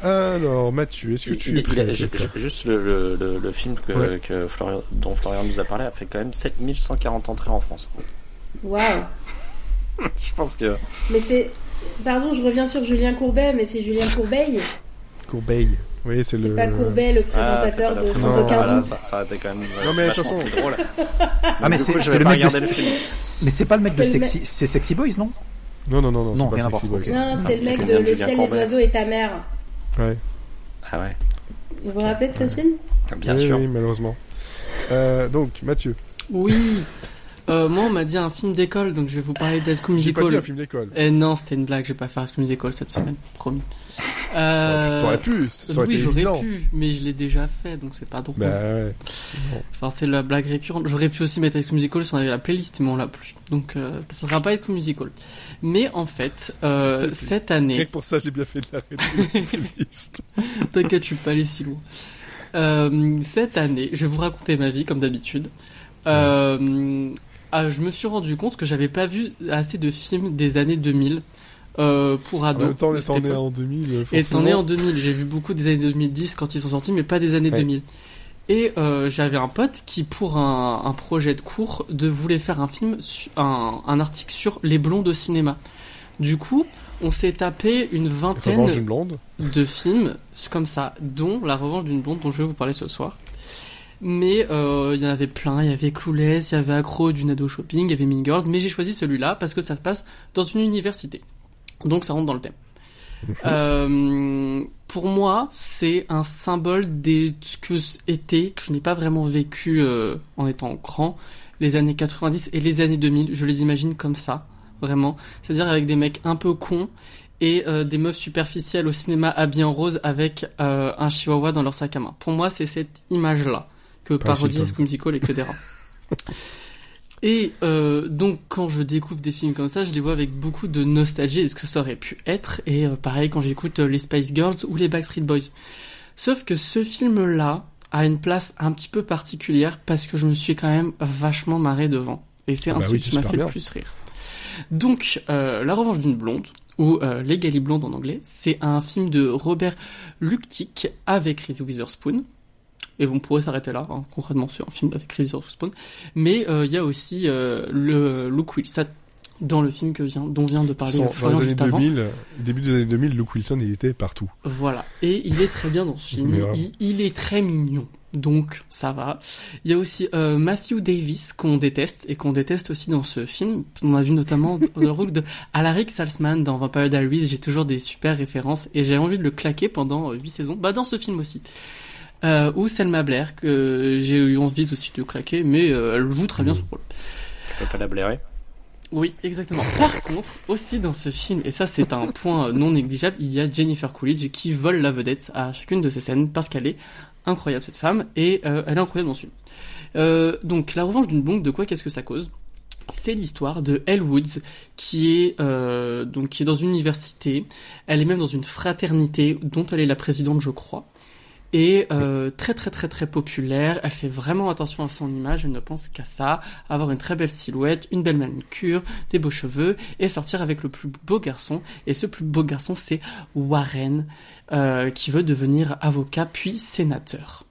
Speaker 1: Alors Mathieu, est-ce que tu
Speaker 2: il-
Speaker 1: es
Speaker 2: il a- juste le, le, le, le film que,
Speaker 1: Ouais.
Speaker 2: que Florian, dont Florian nous a parlé a fait quand même 7140 entrées en France.
Speaker 3: Waouh. <laughs>
Speaker 2: Je pense que.
Speaker 3: Mais c'est. Pardon, je reviens sur Julien Courbet, mais c'est Julien Courbeil.
Speaker 1: Courbeil. Oui, c'est
Speaker 3: C'est
Speaker 1: le.
Speaker 3: pas Courbet, le
Speaker 2: Ah,
Speaker 3: présentateur
Speaker 2: pas
Speaker 3: de Sans
Speaker 1: Non,
Speaker 3: aucun
Speaker 2: voilà,
Speaker 3: doute.
Speaker 2: ça, ça aurait été quand même.
Speaker 1: Non, mais
Speaker 2: vachement
Speaker 1: attention.
Speaker 2: plus drôle.
Speaker 4: ah mais c'est le
Speaker 2: pas
Speaker 4: mec de
Speaker 2: regarder le film.
Speaker 4: mais c'est pas le mec de sexy c'est Sexy Boys non?
Speaker 1: Non, non, non, non,
Speaker 4: Non,
Speaker 1: c'est
Speaker 4: rien
Speaker 1: pas
Speaker 4: voir.
Speaker 1: Sexy.
Speaker 4: Ok.
Speaker 3: Non, c'est le mec de
Speaker 2: bien
Speaker 3: Le
Speaker 2: Julien
Speaker 3: ciel, les
Speaker 2: Courbet.
Speaker 3: oiseaux et ta mère.
Speaker 1: Ouais.
Speaker 2: Ah ouais,
Speaker 3: Vous vous rappelez de ce film?
Speaker 2: Bien
Speaker 1: oui,
Speaker 2: sûr.
Speaker 1: oui, malheureusement. Euh, donc Mathieu.
Speaker 5: Oui, <laughs> Euh, moi, on m'a dit un film d'école, donc je vais vous parler d'High School
Speaker 1: J'ai pas dit
Speaker 5: Musical.
Speaker 1: un film d'école.
Speaker 5: Eh non, c'était une blague, je vais pas faire High School Musical cette semaine, promis. <laughs> Euh...
Speaker 1: T'aurais pu, ça aurait
Speaker 5: oui, j'aurais pu, mais je l'ai déjà fait, donc c'est pas drôle.
Speaker 1: Bah ouais.
Speaker 5: Enfin, c'est la blague récurrente. J'aurais pu aussi mettre High School Musical si on avait la playlist, mais on l'a plus. Donc, euh, ça sera pas High School Musical. Mais en fait, euh, <laughs> cette
Speaker 1: Rien
Speaker 5: année,
Speaker 1: que pour ça, j'ai bien fait de la playlist. <laughs>
Speaker 5: t'inquiète, je suis pas allé si loin. Euh, cette année, je vais vous raconter ma vie comme d'habitude. Euh, ah, je me suis rendu compte que j'avais pas vu assez de films des années 2000 euh, pour
Speaker 1: En
Speaker 5: ados.
Speaker 1: même temps, étant né en 2000,
Speaker 5: Et
Speaker 1: forcément.
Speaker 5: c'en est en 2000. J'ai vu beaucoup des années 2010 quand ils sont sortis, mais pas des années
Speaker 1: Ouais.
Speaker 5: 2000. Et euh, j'avais un pote qui, pour un, un projet de cours, de voulait faire un film, un, un article sur les blondes au cinéma. Du coup, on s'est tapé une vingtaine de films comme ça, dont La Revanche d'une blonde, dont je vais vous parler ce soir. Mais euh, il y en avait plein, il y avait Clueless, il y avait Accro du Nado Shopping, il y avait Mean Girls, mais j'ai choisi celui-là parce que ça se passe dans une université. Donc ça rentre dans le thème. Euh, pour moi, c'est un symbole des ce que était, que je n'ai pas vraiment vécu euh, en étant grand, les années 90 et les années 2000. Je les imagine comme ça, vraiment. C'est-à-dire avec des mecs un peu cons et euh, des meufs superficielles au cinéma habillées en rose avec un chihuahua dans leur sac à main. Pour moi, c'est cette image-là que
Speaker 1: Paris
Speaker 5: parodie
Speaker 1: Hilton.
Speaker 5: High School Musical, etc. <laughs> Et euh, donc quand je découvre des films comme ça, je les vois avec beaucoup de nostalgie et ce que ça aurait pu être. Et euh, pareil quand j'écoute euh, les Spice Girls ou les Backstreet Boys. Sauf que ce film-là a une place un petit peu particulière parce que je me suis quand même vachement marré devant. Et c'est
Speaker 1: Ah
Speaker 5: un
Speaker 1: bah
Speaker 5: truc
Speaker 1: oui,
Speaker 5: qui m'a fait
Speaker 1: bien.
Speaker 5: le plus rire. Donc, La Revanche d'une blonde, ou Legally Blonde en anglais, c'est un film de Robert Luktig avec Reese Witherspoon. Et on pourrait s'arrêter là, hein, concrètement, sur un film avec Reese Witherspoon. Mais euh, il y a aussi euh, le Luke Wilson dans le film que vient, dont vient de parler Florian juste avant.
Speaker 1: 2000, euh, début des années 2000, Luke Wilson, il était partout.
Speaker 5: Voilà. Et il est très bien dans ce film. Il, il est très mignon. Donc, ça va. Il y a aussi euh, Matthew Davis qu'on déteste et qu'on déteste aussi dans ce film. On a vu notamment <laughs> le rôle de Alaric Salzman dans Vampire Diaries. J'ai toujours des super références et j'ai envie de le claquer pendant euh, 8 saisons. Bah, dans ce film aussi. Euh, ou Selma Blair que j'ai eu envie aussi de claquer, mais euh, elle joue très bien son rôle.
Speaker 2: Tu peux pas la blairer.
Speaker 5: Oui, exactement. Par contre, aussi dans ce film, et ça c'est un point non négligeable, il y a Jennifer Coolidge qui vole la vedette à chacune de ces scènes parce qu'elle est incroyable cette femme et euh, elle est incroyable dans ce film. Euh, donc la revanche d'une blonde, de quoi qu'est-ce que ça cause? C'est l'histoire de Elle Woods qui est euh, donc qui est dans une université. Elle est même dans une fraternité dont elle est la présidente, je crois. Et euh, très très très très populaire. Elle fait vraiment attention à son image. Elle ne pense qu'à ça, avoir une très belle silhouette, une belle manicure, des beaux cheveux et sortir avec le plus beau garçon. Et ce plus beau garçon, c'est Warren, euh, qui veut devenir avocat puis sénateur.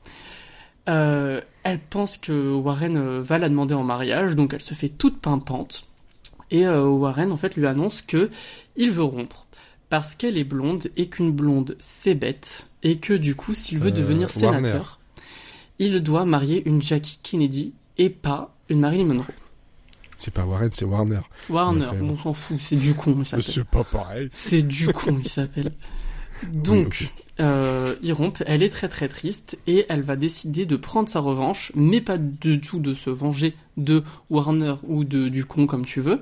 Speaker 5: Euh, elle pense que Warren va la demander en mariage, donc elle se fait toute pimpante. Et Warren, en fait, lui annonce que il veut rompre parce qu'elle est blonde et qu'une blonde c'est bête et que du coup, s'il veut
Speaker 1: Euh,
Speaker 5: devenir
Speaker 1: Warner.
Speaker 5: sénateur, il doit marier une Jackie Kennedy et pas une Marilyn Monroe.
Speaker 1: C'est pas Warren, c'est Warner.
Speaker 5: Warner,
Speaker 1: Ok.
Speaker 5: on s'en fout, c'est du con, il s'appelle.
Speaker 1: C'est pas pareil.
Speaker 5: C'est du con, il s'appelle. <laughs> Donc, euh, ils rompent, elle est très très triste et elle va décider de prendre sa revanche, mais pas du tout de se venger de Warner ou de du con comme tu veux,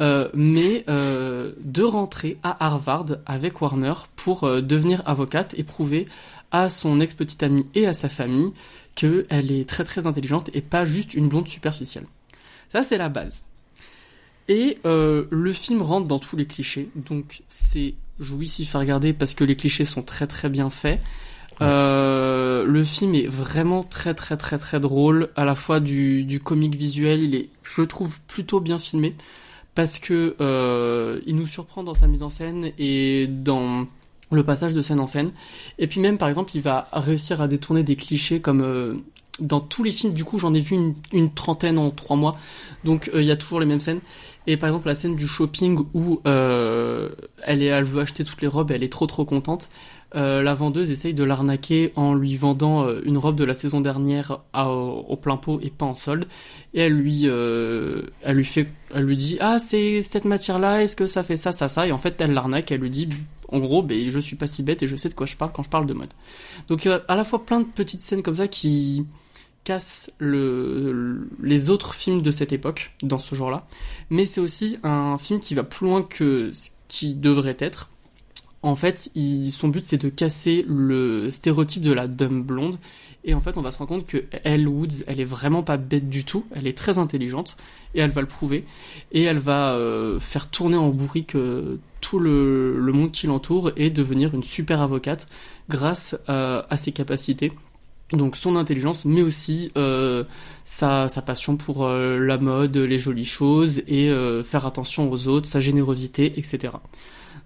Speaker 5: euh, mais euh, de rentrer à Harvard avec Warner pour euh, devenir avocate et prouver à son ex-petite amie et à sa famille qu'elle est très très intelligente et pas juste une blonde superficielle. Ça c'est la base. Et euh, le film rentre dans tous les clichés, donc c'est jouissif à regarder parce que les clichés sont très très bien faits. Euh, le film est vraiment très très très très drôle, à la fois du, du comique visuel, il est, je trouve, plutôt bien filmé parce que euh, il nous surprend dans sa mise en scène et dans le passage de scène en scène. Et puis même par exemple, il va réussir à détourner des clichés comme euh, dans tous les films. Du coup, j'en ai vu une, trentaine en trois mois, donc euh, il y a toujours les mêmes scènes. Et par exemple, la scène du shopping où elle, elle veut acheter toutes les robes, elle est trop trop contente. Euh, la vendeuse essaye de l'arnaquer en lui vendant euh, une robe de la saison dernière au, plein pot et pas en solde. Et elle lui, euh, elle lui fait, elle lui dit ah c'est cette matière-là, est-ce que ça fait ça, ça, ça? Et en fait, elle l'arnaque, elle lui dit en gros, ben je suis pas si bête et je sais de quoi je parle quand je parle de mode. Donc euh, à la fois plein de petites scènes comme ça qui casse le, les autres films de cette époque dans ce genre-là, mais c'est aussi un film qui va plus loin que ce qui devrait être. En fait, son but c'est de casser le stéréotype de la dumb blonde et en fait, on va se rendre compte que Elle Woods, elle est vraiment pas bête du tout. Elle est très intelligente et elle va le prouver. Et elle va euh, faire tourner en bourrique euh, tout le, monde qui l'entoure et devenir une super avocate grâce euh, à ses capacités. Donc son intelligence, mais aussi sa, passion pour la mode, les jolies choses et faire attention aux autres, sa générosité, etc.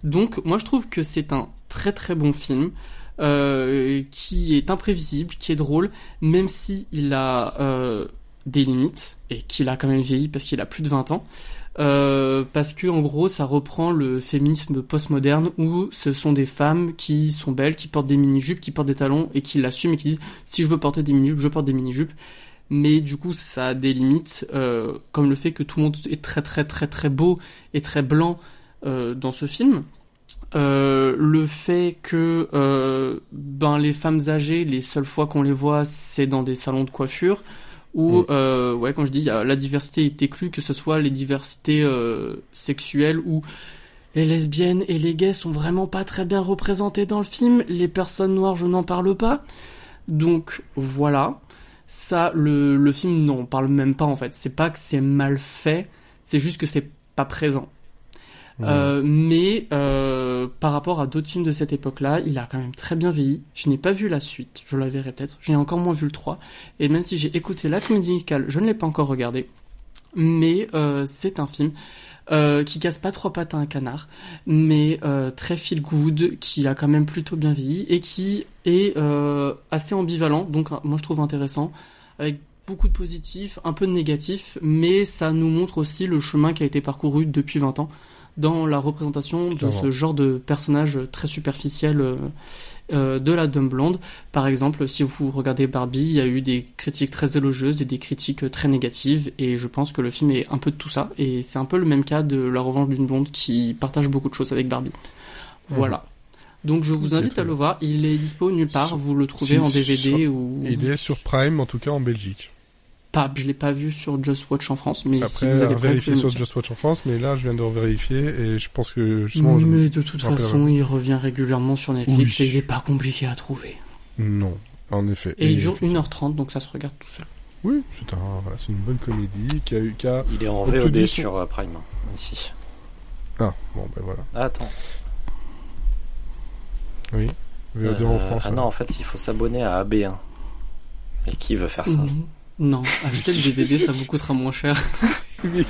Speaker 5: Donc moi je trouve que c'est un très très bon film. Euh, qui est imprévisible, qui est drôle, même si il a euh, des limites et qu'il a quand même vieilli parce qu'il a plus de 20 ans. Euh, parce que en gros ça reprend le féminisme postmoderne où ce sont des femmes qui sont belles, qui portent des mini-jupes, qui portent des talons et qui l'assument et qui disent si je veux porter des mini-jupes, je porte des mini-jupes. Mais du coup ça a des limites, euh, comme le fait que tout le monde est très très très très beau et très blanc dans ce film. Euh, le fait que euh, ben les femmes âgées, les seules fois qu'on les voit, c'est dans des salons de coiffure où mm. euh, ouais quand je dis la diversité est éclue, que ce soit les diversités euh, sexuelles ou les lesbiennes et les gays sont vraiment pas très bien représentés dans le film. Les personnes noires, je n'en parle pas. Donc voilà, ça le le film n'en parle même pas en fait. C'est pas que c'est mal fait, c'est juste que c'est pas présent. Euh, mais euh, par rapport à d'autres films de cette époque-là, il a quand même très bien vieilli. Je n'ai pas vu la suite, je la verrai peut-être. J'ai encore moins vu le 3. Et même si j'ai écouté la comédie musicale, je ne l'ai pas encore regardé. Mais euh, c'est un film qui casse pas trois pattes à un canard, mais très feel good, qui a quand même plutôt bien vieilli et qui est assez ambivalent. Donc moi je trouve intéressant, avec beaucoup de positifs, un peu de négatifs, mais ça nous montre aussi le chemin qui a été parcouru depuis 20 ans dans la représentation de ce genre de personnage très superficiel euh, euh, de la dumb blonde. Par exemple, si vous regardez Barbie, il y a eu des critiques très élogieuses et des critiques très négatives, et je pense que le film est un peu de tout ça, et c'est un peu le même cas de La Revanche d'une blonde qui partage beaucoup de choses avec Barbie. Voilà. Donc je vous invite à le voir, il est dispo nulle part, vous le trouvez en DVD ou...
Speaker 1: Il est sur Prime, en tout cas en Belgique
Speaker 5: pas, je l'ai pas vu sur Just Watch en France, mais
Speaker 1: Après,
Speaker 5: si vous avez
Speaker 1: vérifié sur Just Watch en France, mais là je viens de vérifier et je pense que justement.
Speaker 5: Mais
Speaker 1: je
Speaker 5: de toute façon, il revient régulièrement sur Netflix oui. et il est pas compliqué à trouver.
Speaker 1: Non, en effet.
Speaker 5: Et, et il dure 1h30, donc ça se regarde tout seul.
Speaker 1: Oui, c'est un, voilà, une bonne comédie qui a eu. A
Speaker 2: il est en VOD sur son... Prime, ici.
Speaker 1: Ah, bon, ben voilà.
Speaker 2: Ah, attends.
Speaker 1: Oui, VOD
Speaker 2: euh,
Speaker 1: en France.
Speaker 2: Ah ouais. non, en fait, il faut s'abonner à AB1. Et qui veut faire ça?
Speaker 5: Mmh. Non, acheter le DVD, ça vous coûtera moins cher. <laughs>
Speaker 1: mais,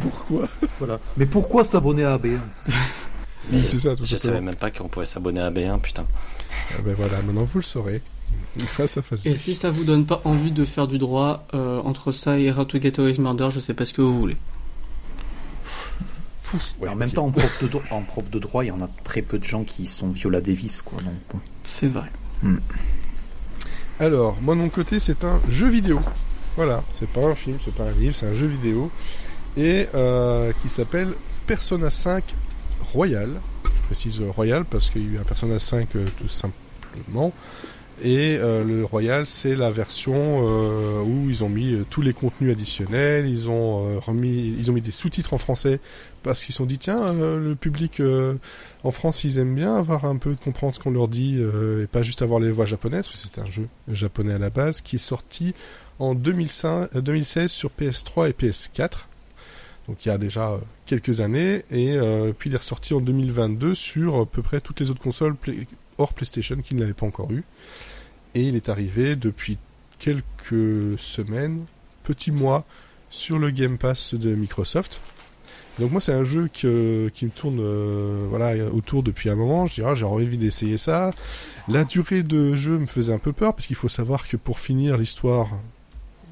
Speaker 1: pourquoi
Speaker 4: Voilà. Mais pourquoi s'abonner à AB1
Speaker 1: Mais c'est ça, tout
Speaker 2: Je savais même pas qu'on pouvait s'abonner à AB1, putain.
Speaker 1: Ah ben voilà, maintenant vous le saurez. Face à face.
Speaker 5: Et si ça vous donne pas envie de faire du droit euh, entre ça et How to Get Away with Murder, je sais pas ce que vous voulez.
Speaker 4: Ouais, en même temps, en prof, de en prof de droit, il y en a très peu de gens qui sont Viola Davis, quoi.
Speaker 5: C'est vrai.
Speaker 4: Hmm.
Speaker 1: Alors, moi de mon côté, c'est un jeu vidéo. Voilà, c'est pas un film, c'est pas un livre, c'est un jeu vidéo. Et euh, qui s'appelle Persona 5 Royal. Je précise Royal parce qu'il y a eu un Persona 5 euh, tout simplement. Et euh, le Royal, c'est la version euh, où ils ont mis euh, tous les contenus additionnels, ils ont euh, remis, ils ont mis des sous-titres en français parce qu'ils se sont dit tiens, le public en France, ils aiment bien avoir un peu de comprendre ce qu'on leur dit et pas juste avoir les voix japonaises, parce que c'est un jeu japonais à la base qui est sorti en 2005, 2016 sur PS3 et PS4. Donc il y a déjà quelques années. Et puis il est ressorti en 2022 sur à peu près toutes les autres consoles hors PlayStation qui ne l'avaient pas encore eu et il est arrivé depuis quelques semaines, petits mois, sur le Game Pass de Microsoft. Donc moi c'est un jeu qui me tourne euh, voilà autour depuis un moment. Je dirais j'ai envie d'essayer ça. La durée de jeu me faisait un peu peur parce qu'il faut savoir que pour finir l'histoire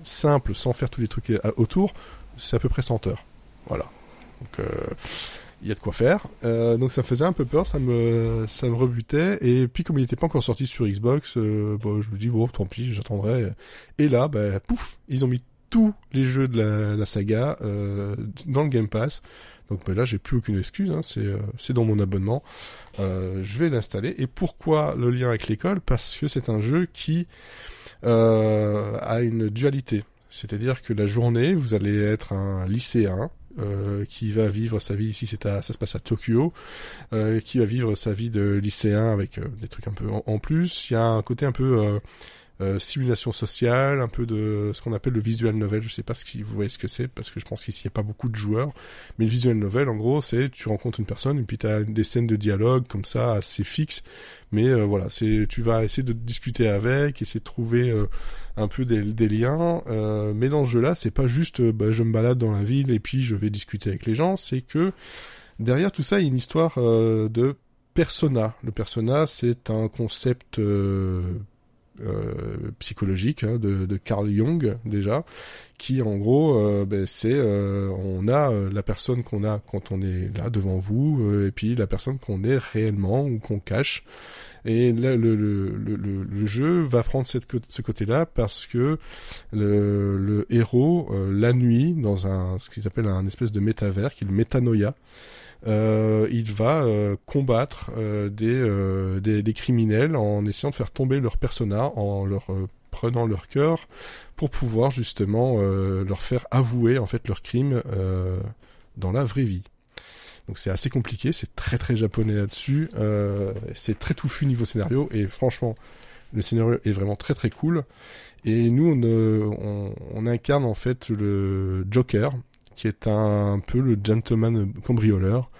Speaker 1: simple sans faire tous les trucs autour, c'est à peu près 100 heures. Voilà. Donc euh, il y a de quoi faire. Euh, donc ça me faisait un peu peur, ça me ça me rebutait. Et puis comme il n'était pas encore sorti sur Xbox, euh, bon, je me dis bon tant pis, j'attendrai. Et là, bah, pouf, ils ont mis tous les jeux de la, la saga euh, dans le Game Pass. Donc ben là, j'ai plus aucune excuse, hein, c'est euh, c'est dans mon abonnement. Euh, je vais l'installer. Et pourquoi le lien avec l'école? Parce que c'est un jeu qui euh, a une dualité. C'est-à-dire que la journée, vous allez être un lycéen euh, qui va vivre sa vie ici, c'est à, ça se passe à Tokyo, euh, qui va vivre sa vie de lycéen avec euh, des trucs un peu en, en, plus. Il y a un côté un peu euh, euh, simulation sociale, un peu de ce qu'on appelle le visual novel. Je sais pas si vous voyez ce que c'est parce que je pense qu'ici il n'y a pas beaucoup de joueurs. Mais le visual novel, en gros, c'est tu rencontres une personne et puis tu as des scènes de dialogue comme ça assez fixes. Mais euh, voilà, c'est tu vas essayer de discuter avec, essayer de trouver euh, un peu des, des liens. Euh, mais dans ce jeu-là, c'est pas juste bah, je me balade dans la ville et puis je vais discuter avec les gens. C'est que derrière tout ça, il y a une histoire de persona. Le persona, c'est un concept euh, psychologique hein, de, de, Carl Jung déjà, qui en gros, euh, ben, c'est euh, on a euh, la personne qu'on a quand on est là devant vous, euh, et puis la personne qu'on est réellement ou qu'on cache. Et là, le, le, le, le, jeu va prendre cette, ce côté-là parce que le, héros, la nuit, dans un ce qu'ils appellent un espèce de métavers, qui est le métanoïa, euh, il va euh, combattre euh, des, euh, des, des, criminels en essayant de faire tomber leur persona, en leur prenant leur cœur pour pouvoir justement leur faire avouer en fait leurs crimes dans la vraie vie. Donc c'est assez compliqué, c'est très très japonais là-dessus, c'est très touffu niveau scénario et franchement le scénario est vraiment très très cool. Et nous on, on, on incarne en fait le Joker, qui est un, peu le gentleman cambrioleur.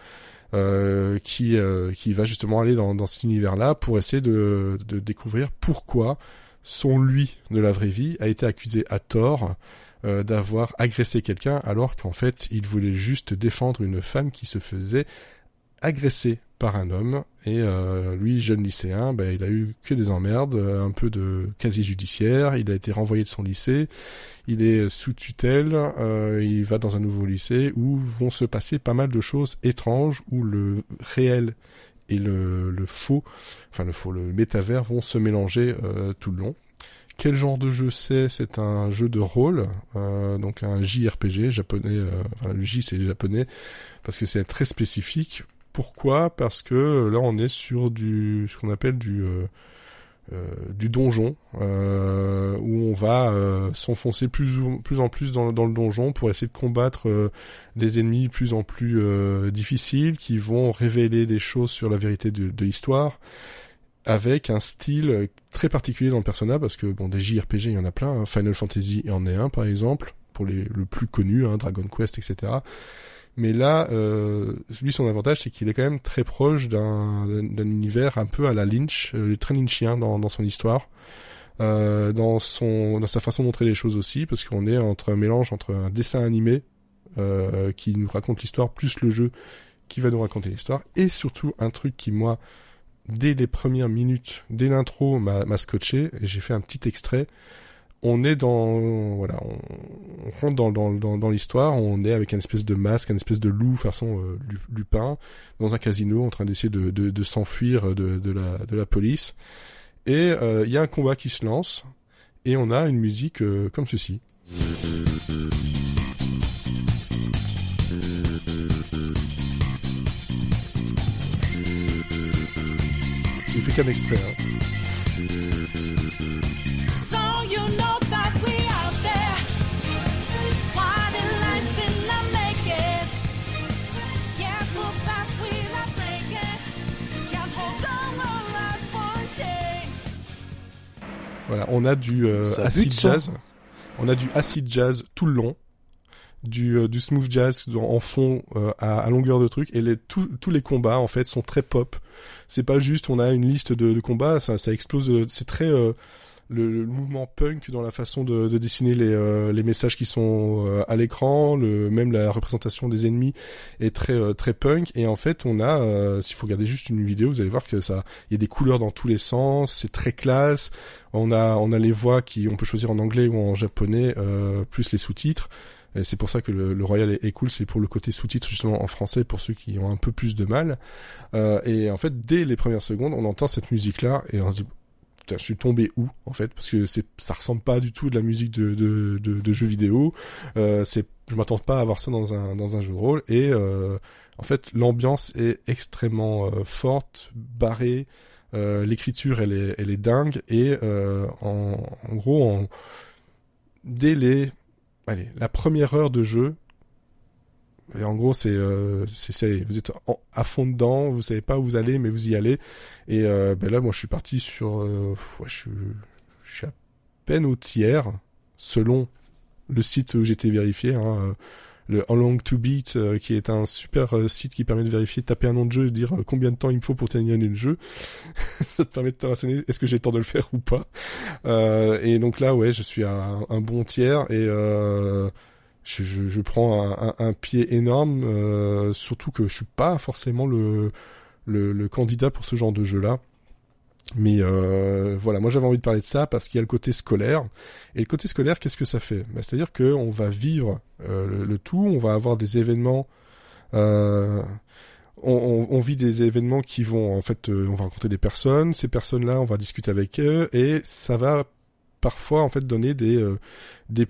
Speaker 1: Euh, qui euh, qui va justement aller dans, cet univers-là pour essayer de, de découvrir pourquoi son lui de la vraie vie a été accusé à tort euh, d'avoir agressé quelqu'un alors qu'en fait il voulait juste défendre une femme qui se faisait agresser par un homme. Et euh, lui jeune lycéen ben, il a eu que des emmerdes euh, un peu de casier judiciaire. Il a été renvoyé de son lycée. Il est sous tutelle euh, il va dans un nouveau lycée où vont se passer pas mal de choses étranges où le réel et le, le faux enfin le faux le métavers vont se mélanger euh, tout le long. Quel genre de jeu c'est? C'est un jeu de rôle, euh, donc un JRPG japonais. Euh, enfin, le J c'est japonais parce que c'est très spécifique pourquoi? Parce que euh, là, on est sur du ce qu'on appelle du euh, euh, du donjon euh, où on va euh, s'enfoncer plus ou, plus en plus dans, dans, le donjon pour essayer de combattre euh, des ennemis plus en plus difficiles qui vont révéler des choses sur la vérité de, de l'histoire avec un style très particulier dans le personnage parce que bon des JRPG il y en a plein hein. Final Fantasy en est un par exemple pour les le plus connu hein, Dragon Quest etc mais là, euh, lui, son avantage, c'est qu'il est quand même très proche d'un univers un peu à la Lynch, euh, très lynchien dans, son histoire, euh, dans son, dans sa façon de montrer les choses aussi, parce qu'on est entre un mélange entre un dessin animé euh, qui nous raconte l'histoire plus le jeu qui va nous raconter l'histoire, et surtout un truc qui moi, dès les premières minutes, dès l'intro, m'a scotché, et j'ai fait un petit extrait on est dans voilà on, rentre dans, dans, dans, dans l'histoire on est avec une espèce de masque une espèce de loup façon euh, lupin dans un casino en train d'essayer de, de, de s'enfuir de, de, la, de la police et euh, il y a un combat qui se lance et on a une musique euh, comme ceci j'ai fait qu'un extrait hein. Voilà, on a du euh, acid jazz. On a du acid jazz tout le long, du, euh, du smooth jazz en fond euh, à, à, longueur de truc, et les, tous les combats en fait sont très pop. C'est pas juste on a une liste de, de combats, ça, ça explose. C'est très le, le, mouvement punk dans la façon de, de dessiner les, euh, les messages qui sont euh, à l'écran, le même la représentation des ennemis est très euh, très punk et en fait on a s'il faut regarder juste une vidéo, vous allez voir que ça il y a des couleurs dans tous les sens, c'est très classe. On a on a les voix qui on peut choisir en anglais ou en japonais plus les sous-titres. Et c'est pour ça que le, le Royal est, est cool, c'est pour le côté sous-titres justement en français pour ceux qui ont un peu plus de mal. Euh, et en fait, dès les premières secondes, on entend cette musique-là et on se dit je suis tombé où en fait parce que c'est ça ressemble pas du tout de la musique de de, de, de jeux vidéo. Euh, c'est je m'attends pas à voir ça dans un dans un jeu de rôle et euh, en fait l'ambiance est extrêmement euh, forte, barrée. Euh, l'écriture elle est elle est dingue et euh, en, en gros en, dès les allez la première heure de jeu et en gros, c'est, euh, c'est, vous êtes à fond dedans, vous savez pas où vous allez, mais vous y allez. Et euh, ben là, moi, je suis parti sur, euh, ouais, je, suis, je suis à peine au tiers, selon le site où j'étais vérifié, hein, euh, le How Long to Beat, euh, qui est un super euh, site qui permet de vérifier, taper un nom de jeu et dire euh, combien de temps il me faut pour terminer le jeu. <laughs> Ça te permet de te renseigner, est-ce que j'ai le temps de le faire ou pas. Et donc là, ouais, je suis à un, un bon tiers et je, je, je prends un, un, un pied énorme, euh, surtout que je suis pas forcément le, le, le candidat pour ce genre de jeu-là. Mais euh, voilà, moi j'avais envie de parler de ça parce qu'il y a le côté scolaire. Et le côté scolaire, qu'est-ce que ça fait? Bah, C'est-à-dire que on va vivre euh, le, le tout, on va avoir des événements. Euh, on, on, on vit des événements qui vont en fait, euh, on va rencontrer des personnes. Ces personnes-là, on va discuter avec eux et ça va parfois en fait donner des euh, des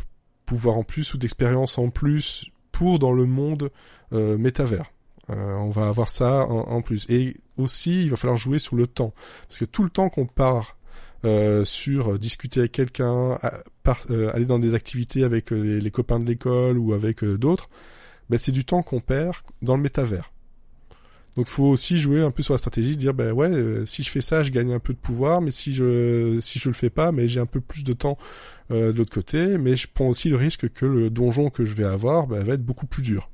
Speaker 1: pouvoirs en plus ou d'expériences en plus pour dans le monde euh, métavers. Euh, on va avoir ça en, plus. Et aussi, il va falloir jouer sur le temps. Parce que tout le temps qu'on part euh, sur euh, discuter avec quelqu'un, aller dans des activités avec les, copains de l'école ou avec d'autres, ben, c'est du temps qu'on perd dans le métavers. Donc il faut aussi jouer un peu sur la stratégie, dire ben ouais, euh, si je fais ça, je gagne un peu de pouvoir, mais si je si je le fais pas, mais j'ai un peu plus de temps euh, de l'autre côté, mais je prends aussi le risque que le donjon que je vais avoir ben, va être beaucoup plus dur.